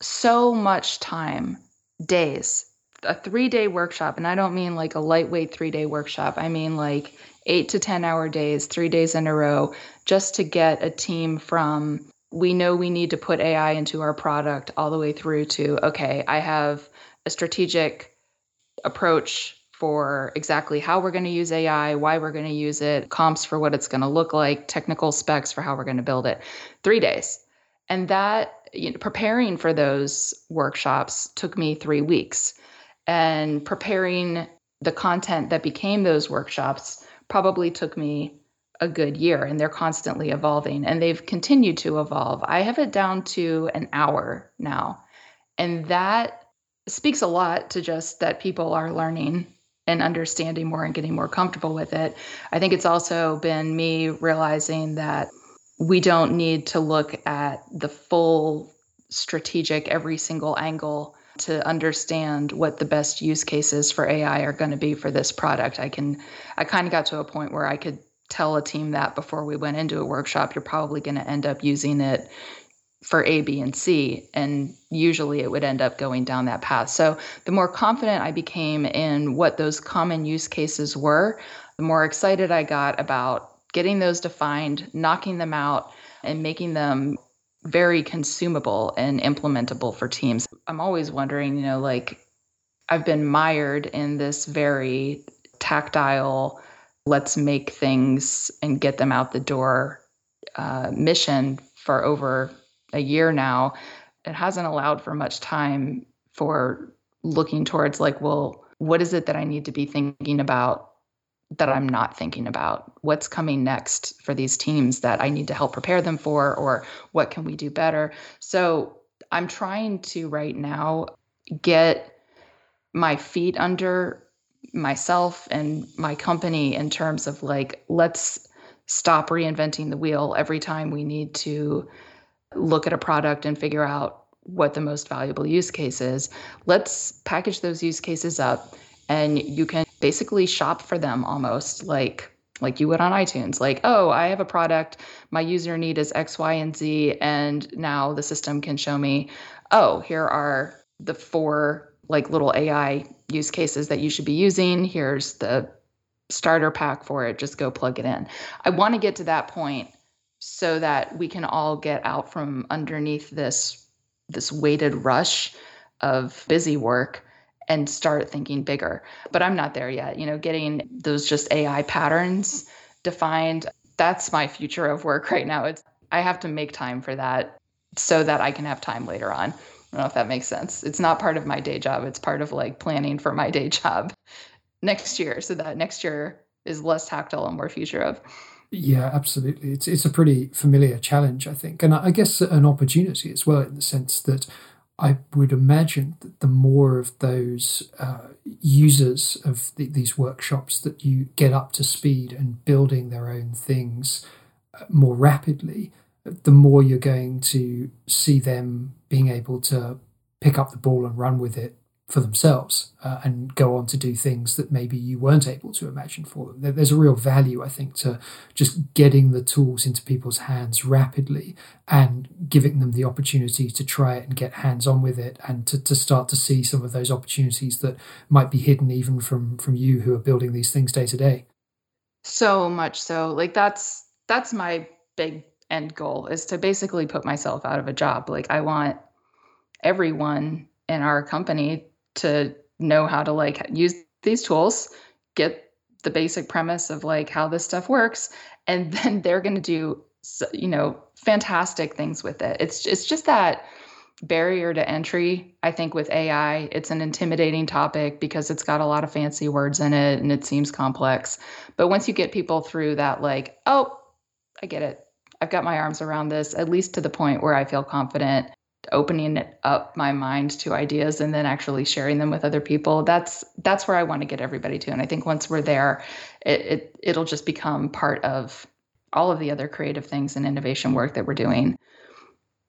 so much time, days, a three day workshop, and I don't mean like a lightweight three day workshop, I mean like eight to 10 hour days, three days in a row, just to get a team from we know we need to put AI into our product all the way through to okay, I have a strategic approach for exactly how we're going to use AI, why we're going to use it, comps for what it's going to look like, technical specs for how we're going to build it. Three days. And that, you know, preparing for those workshops took me three weeks and preparing the content that became those workshops probably took me a good year and they're constantly evolving and they've continued to evolve. I have it down to an hour now. And that speaks a lot to just that people are learning and understanding more and getting more comfortable with it. I think it's also been me realizing that we don't need to look at the full strategic every single angle to understand what the best use cases for AI are going to be for this product. I can I kind of got to a point where I could tell a team that before we went into a workshop, you're probably going to end up using it for A, B, and C. And usually it would end up going down that path. So the more confident I became in what those common use cases were, the more excited I got about getting those defined, knocking them out, and making them very consumable and implementable for teams. I'm always wondering, you know, like I've been mired in this very tactile, let's make things and get them out the door uh, mission for over a year now. It hasn't allowed for much time for looking towards, like, well, what is it that I need to be thinking about that I'm not thinking about? What's coming next for these teams that I need to help prepare them for, or what can we do better? So I'm trying to right now get my feet under myself and my company in terms of like, let's stop reinventing the wheel every time we need to look at a product and figure out what the most valuable use case is. Let's package those use cases up and you can basically shop for them almost like like you would on iTunes. Like, oh, I have a product, my user need is X, Y, and Z, and now the system can show me, oh, here are the four like little AI use cases that you should be using. Here's the starter pack for it. Just go plug it in. I want to get to that point so that we can all get out from underneath this this weighted rush of busy work and start thinking bigger. But I'm not there yet. You know, getting those just AI patterns defined, that's my future of work right now. It's I have to make time for that so that I can have time later on. I don't know if that makes sense. It's not part of my day job. It's part of like planning for my day job next year so that next year is less tactile and more future of. Yeah, absolutely. It's it's a pretty familiar challenge, I think, and I guess an opportunity as well in the sense that I would imagine that the more of those uh, users of the, these workshops that you get up to speed and building their own things uh, more rapidly, the more you're going to see them being able to pick up the ball and run with it for themselves uh, and go on to do things that maybe you weren't able to imagine for them. There's a real value, I think, to just getting the tools into people's hands rapidly and giving them the opportunity to try it and get hands on with it and to, to start to see some of those opportunities that might be hidden even from from you who are building these things day to day. So much so. Like that's that's my big end goal is to basically put myself out of a job. Like I want everyone in our company to know how to like use these tools, get the basic premise of like how this stuff works, and then they're going to do you know fantastic things with it. It's it's just that barrier to entry i think with ai it's an intimidating topic because it's got a lot of fancy words in it and it seems complex. But once you get people through that like oh i get it. I've got my arms around this at least to the point where i feel confident opening it up my mind to ideas and then actually sharing them with other people that's that's where i want to get everybody to. And i think once we're there it, it it'll just become part of all of the other creative things and innovation work that we're doing.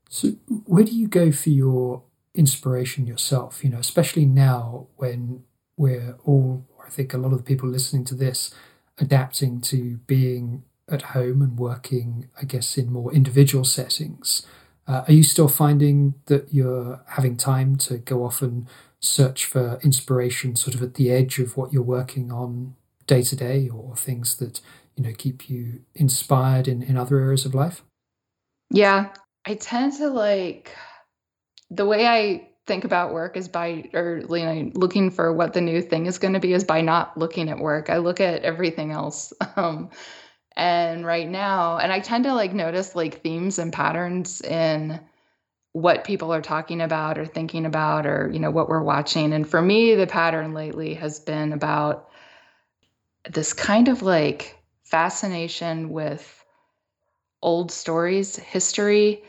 So where do you go for your inspiration yourself? You know especially now when we're all i think a lot of the people listening to this adapting to being at home and working i guess in more individual settings uh, are you still finding that you're having time to go off and search for inspiration sort of at the edge of what you're working on day to day or things that, you know, keep you inspired in, in other areas of life? Yeah, I tend to like the way I think about work is by or you know looking for what the new thing is going to be is by not looking at work. I look at everything else. Um, and right now, and I tend to like notice like themes and patterns in what people are talking about or thinking about or you know what we're watching. And for me, the pattern lately has been about this kind of like fascination with old stories, history,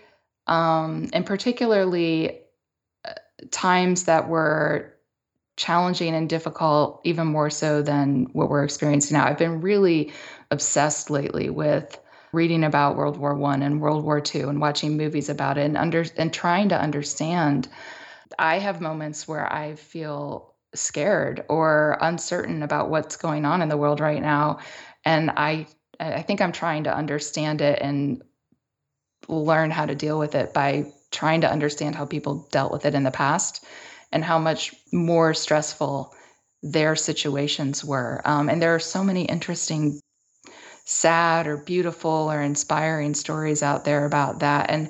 um, and particularly uh, times that were challenging and difficult, even more so than what we're experiencing now. I've been really obsessed lately with reading about World War One and World War Two and watching movies about it and under and trying to understand. I have moments where I feel scared or uncertain about what's going on in the world right now, and I I think I'm trying to understand it and learn how to deal with it by trying to understand how people dealt with it in the past and how much more stressful their situations were. Um, and there are so many interesting, sad or beautiful or inspiring stories out there about that. And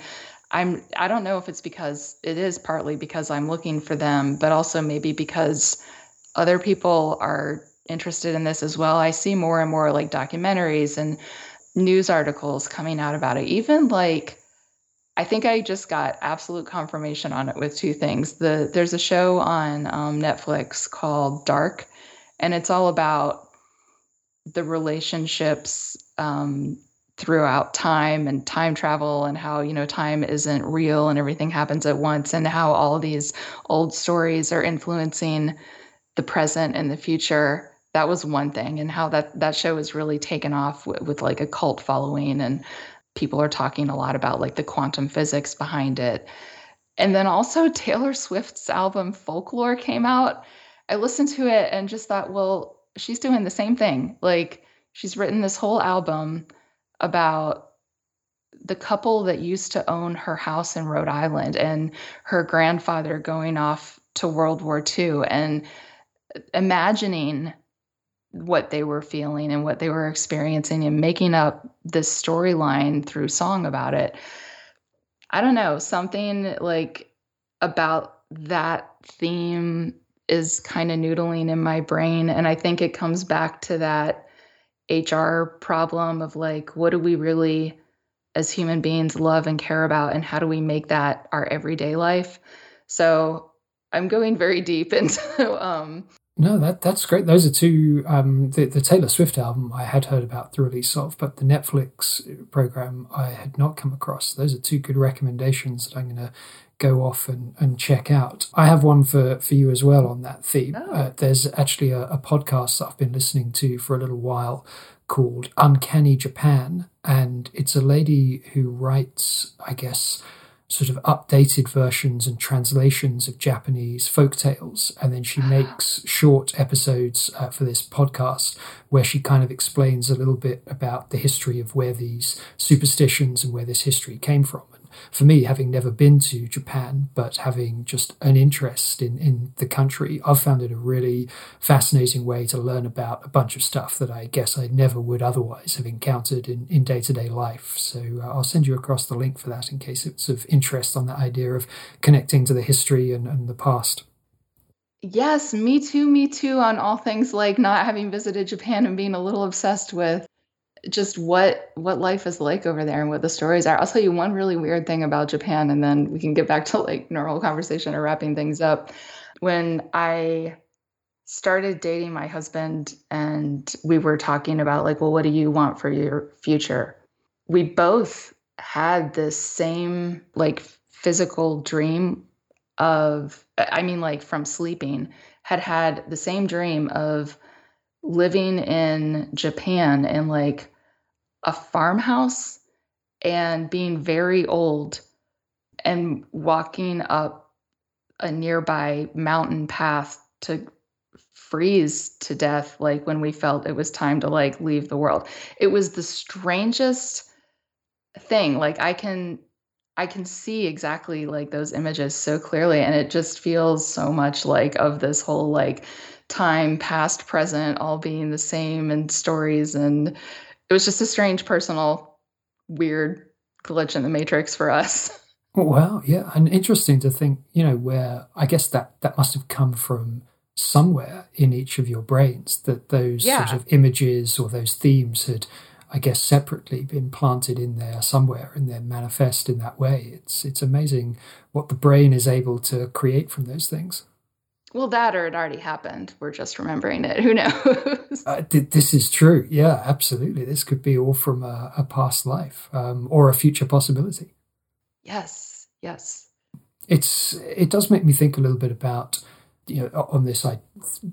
I'm I don't know if it's because it is partly because I'm looking for them, but also maybe because other people are interested in this as well. I see more and more like documentaries and news articles coming out about it. Even like I think I just got absolute confirmation on it with two things. The there's a show on um, Netflix called Dark, and it's all about the relationships um, throughout time and time travel and how you know time isn't real and everything happens at once and how all these old stories are influencing the present and the future that was one thing and how that that show has really taken off with, with like a cult following and people are talking a lot about like the quantum physics behind it. And then also Taylor Swift's album Folklore came out. I listened to it and just thought, well, she's doing the same thing. Like she's written this whole album about the couple that used to own her house in Rhode Island and her grandfather going off to World War II and imagining what they were feeling and what they were experiencing and making up this storyline through song about it. I don't know, something like about that theme is kind of noodling in my brain. And I think it comes back to that HR problem of like, what do we really, as human beings, love and care about? And how do we make that our everyday life? So I'm going very deep into um, no, that that's great. Those are two. Um, the the Taylor Swift album I had heard about the release of, but the Netflix program I had not come across. Those are two good recommendations that I'm going to go off and, and check out. I have one for, for you as well on that theme. Oh. Uh, there's actually a, a podcast that I've been listening to for a little while called Uncanny Japan, and it's a lady who writes, I guess sort of updated versions and translations of Japanese folk tales. And then she makes short episodes uh, for this podcast where she kind of explains a little bit about the history of where these superstitions and where this history came from for me, having never been to Japan, but having just an interest in, in the country, I've found it a really fascinating way to learn about a bunch of stuff that I guess I never would otherwise have encountered in day to day life. So uh, I'll send you across the link for that in case it's of interest on that idea of connecting to the history and, and the past. Yes, me too, me too, on all things like not having visited Japan and being a little obsessed with just what what life is like over there and what the stories are. I'll tell you one really weird thing about Japan, and then we can get back to like normal conversation or wrapping things up. When I started dating my husband and we were talking about like, well, what do you want for your future? We both had this same like physical dream of I mean like from sleeping had had the same dream of living in Japan in like a farmhouse and being very old and walking up a nearby mountain path to freeze to death like when we felt it was time to like leave the world. It was the strangest thing. Like i can i can see exactly like those images so clearly and it just feels so much like of this whole like time, past, present, all being the same and stories. And it was just a strange, personal, weird glitch in the matrix for us. Well, yeah, and interesting to think, you know, where I guess that that must have come from somewhere in each of your brains that those yeah. sort of images or those themes had I guess separately been planted in there somewhere and then manifest in that way. It's it's amazing what the brain is able to create from those things. Well, that or it already happened. We're just remembering it. Who knows? uh, th- this is true. Yeah, absolutely. This could be all from a, a past life um, or a future possibility. Yes. Yes. It's it does make me think a little bit about you know on this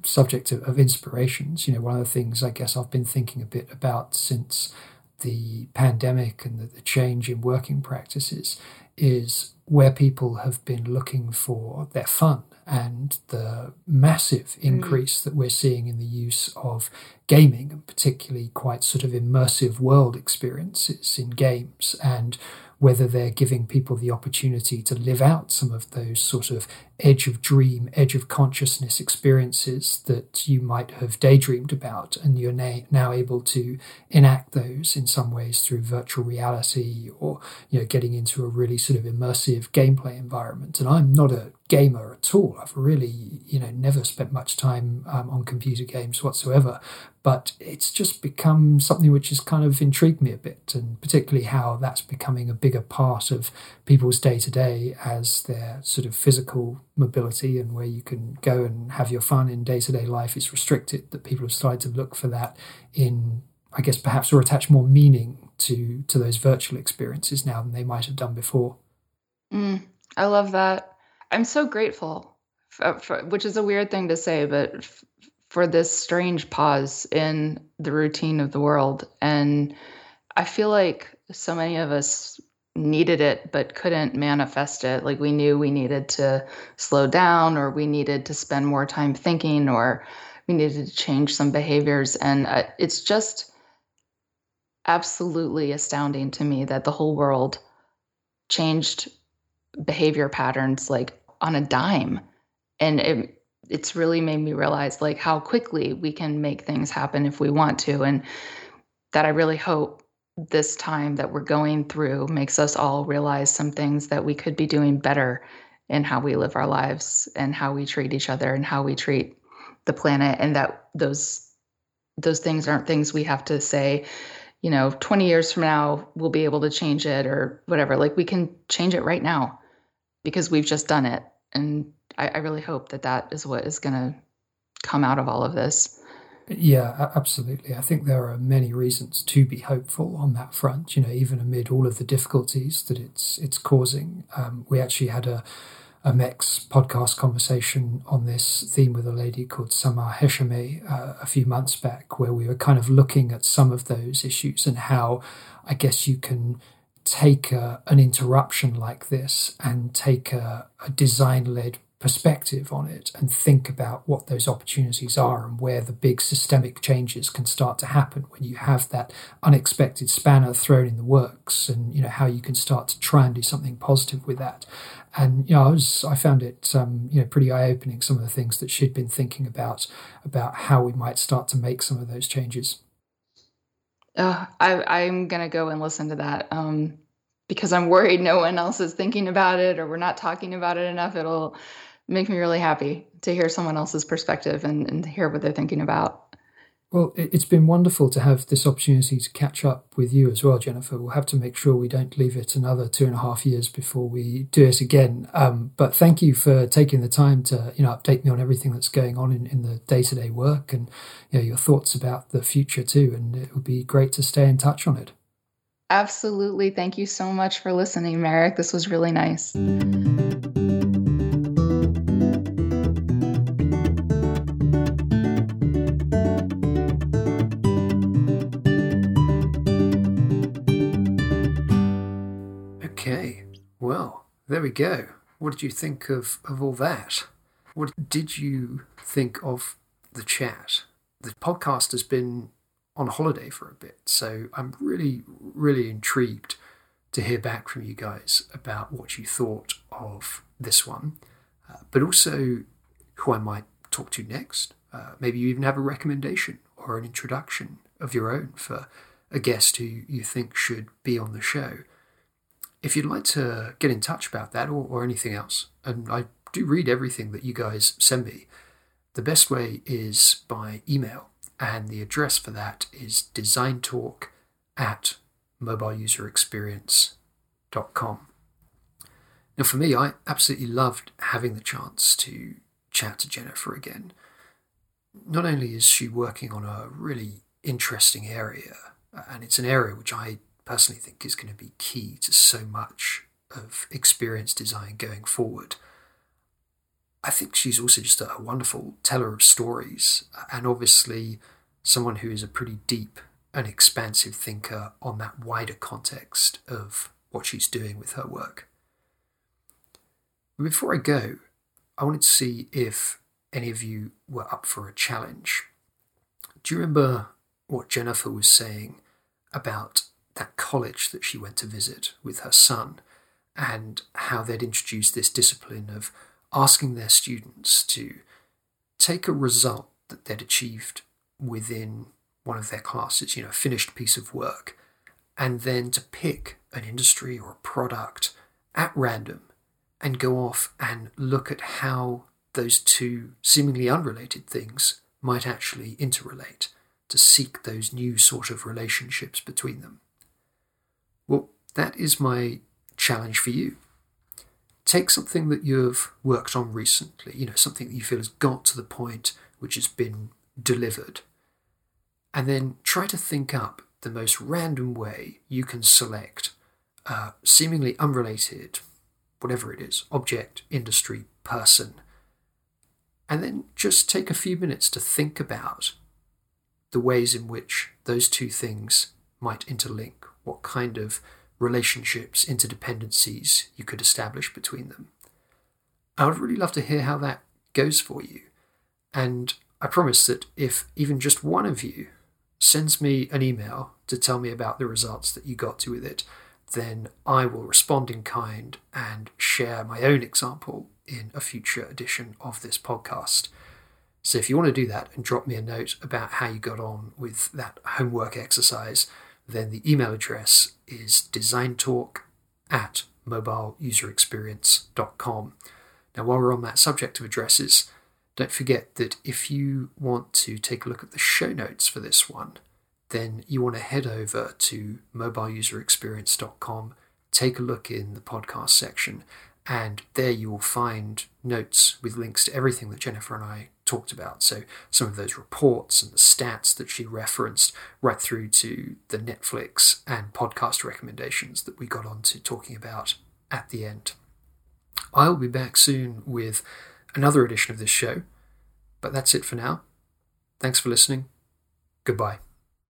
subject of, of inspirations. You know, one of the things I guess I've been thinking a bit about since the pandemic and the, the change in working practices is where people have been looking for their fun and the massive mm. increase that we're seeing in the use of gaming and particularly quite sort of immersive world experiences in games and whether they're giving people the opportunity to live out some of those sort of edge of dream, edge of consciousness experiences that you might have daydreamed about, and you're na- now able to enact those in some ways through virtual reality or you know getting into a really sort of immersive gameplay environment. And I'm not a gamer at all. I've really, you know, never spent much time um, on computer games whatsoever. But it's just become something which has kind of intrigued me a bit, and particularly how that's becoming a bigger part of people's day to day as their sort of physical mobility and where you can go and have your fun in day to day life is restricted. That people have started to look for that in, I guess, perhaps or attach more meaning to to those virtual experiences now than they might have done before. Mm, I love that I'm so grateful, for, for, which is a weird thing to say, but f- for this strange pause in the routine of the world. And I feel like so many of us needed it but couldn't manifest it. Like we knew we needed to slow down or we needed to spend more time thinking or we needed to change some behaviors. And uh, it's just absolutely astounding to me that the whole world changed behavior patterns like on a dime and it it's really made me realize like how quickly we can make things happen if we want to and that I really hope this time that we're going through makes us all realize some things that we could be doing better in how we live our lives and how we treat each other and how we treat the planet. And that those those things aren't things we have to say you know 20 years from now we'll be able to change it or whatever. Like we can change it right now because we've just done it. And I, I really hope that that is what is going to come out of all of this. Yeah, absolutely. I think there are many reasons to be hopeful on that front. You know, even amid all of the difficulties that it's it's causing, um, we actually had a a MEX podcast conversation on this theme with a lady called Samar Heshame uh, a few months back, where we were kind of looking at some of those issues and how I guess you can take a, an interruption like this and take a, a design led perspective on it and think about what those opportunities are and where the big systemic changes can start to happen when you have that unexpected spanner thrown in the works and you know how you can start to try and do something positive with that and you know I was I found it um, you know pretty eye opening some of the things that she'd been thinking about about how we might start to make some of those changes. Uh, I, I'm gonna go and listen to that um, because I'm worried no one else is thinking about it or we're not talking about it enough. It'll make me really happy to hear someone else's perspective and, and hear what they're thinking about. Well, it's been wonderful to have this opportunity to catch up with you as well, Jennifer. We'll have to make sure we don't leave it another two and a half years before we do it again. Um, but thank you for taking the time to, you know, update me on everything that's going on in, in the day to day work and, you know, your thoughts about the future too. And it would be great to stay in touch on it. Absolutely. Thank you so much for listening, Marek. This was really nice. Okay. Well, there we go. What did you think of, of all that? What did you think of the chat? The podcast has been on holiday for a bit, so I'm really, really intrigued to hear back from you guys about what you thought of this one, uh, but also who I might talk to next. Uh, maybe you even have a recommendation or an introduction of your own for a guest who you think should be on the show if you'd like to get in touch about that or, or anything else, and I do read everything that you guys send me, the best way is by email. And the address for that is designtalk at mobileuserexperience.com. Now, for me, I absolutely loved having the chance to chat to Jennifer again. Not only is she working on a really interesting area, uh, and it's an area which I personally think is going to be key to so much of experience design going forward. I think she's also just a wonderful teller of stories, uh, and obviously someone who is a pretty deep and expansive thinker on that wider context of what she's doing with her work. Before I go, I wanted to see if any of you were up for a challenge. Do you remember what Jennifer was saying about that college that she went to visit with her son and how they'd introduced this discipline of asking their students to take a result that they'd achieved within one of their classes, you know, a finished piece of work, and then to pick an industry or a product at random and go off and look at how those two seemingly unrelated things might actually interrelate, to seek those new sort of relationships between them. Well, that is my challenge for you. Take something that you've worked on recently, you know, something that you feel has got to the point which has been delivered, and then try to think up the most random way you can select seemingly unrelated, whatever it is, object, industry, person, and then just take a few minutes to think about the ways in which those two things might interlink what kind of relationships, interdependencies you could establish between them. I would really love to hear how that goes for you. And I promise that if even just one of you sends me an email to tell me about the results that you got to with it, then I will respond in kind and share my own example in a future edition of this podcast. So if you want to do that and drop me a note about how you got on with that homework exercise, then the email address is designtalk at mobileuserexperience.com. Now, while we're on that subject of addresses, don't forget that if you want to take a look at the show notes for this one, then you want to head over to mobileuserexperience.com, take a look in the podcast section, And there you will find notes with links to everything that Jennifer and I talked about. So, some of those reports and the stats that she referenced, right through to the Netflix and podcast recommendations that we got onto talking about at the end. I'll be back soon with another edition of this show, but that's it for now. Thanks for listening. Goodbye.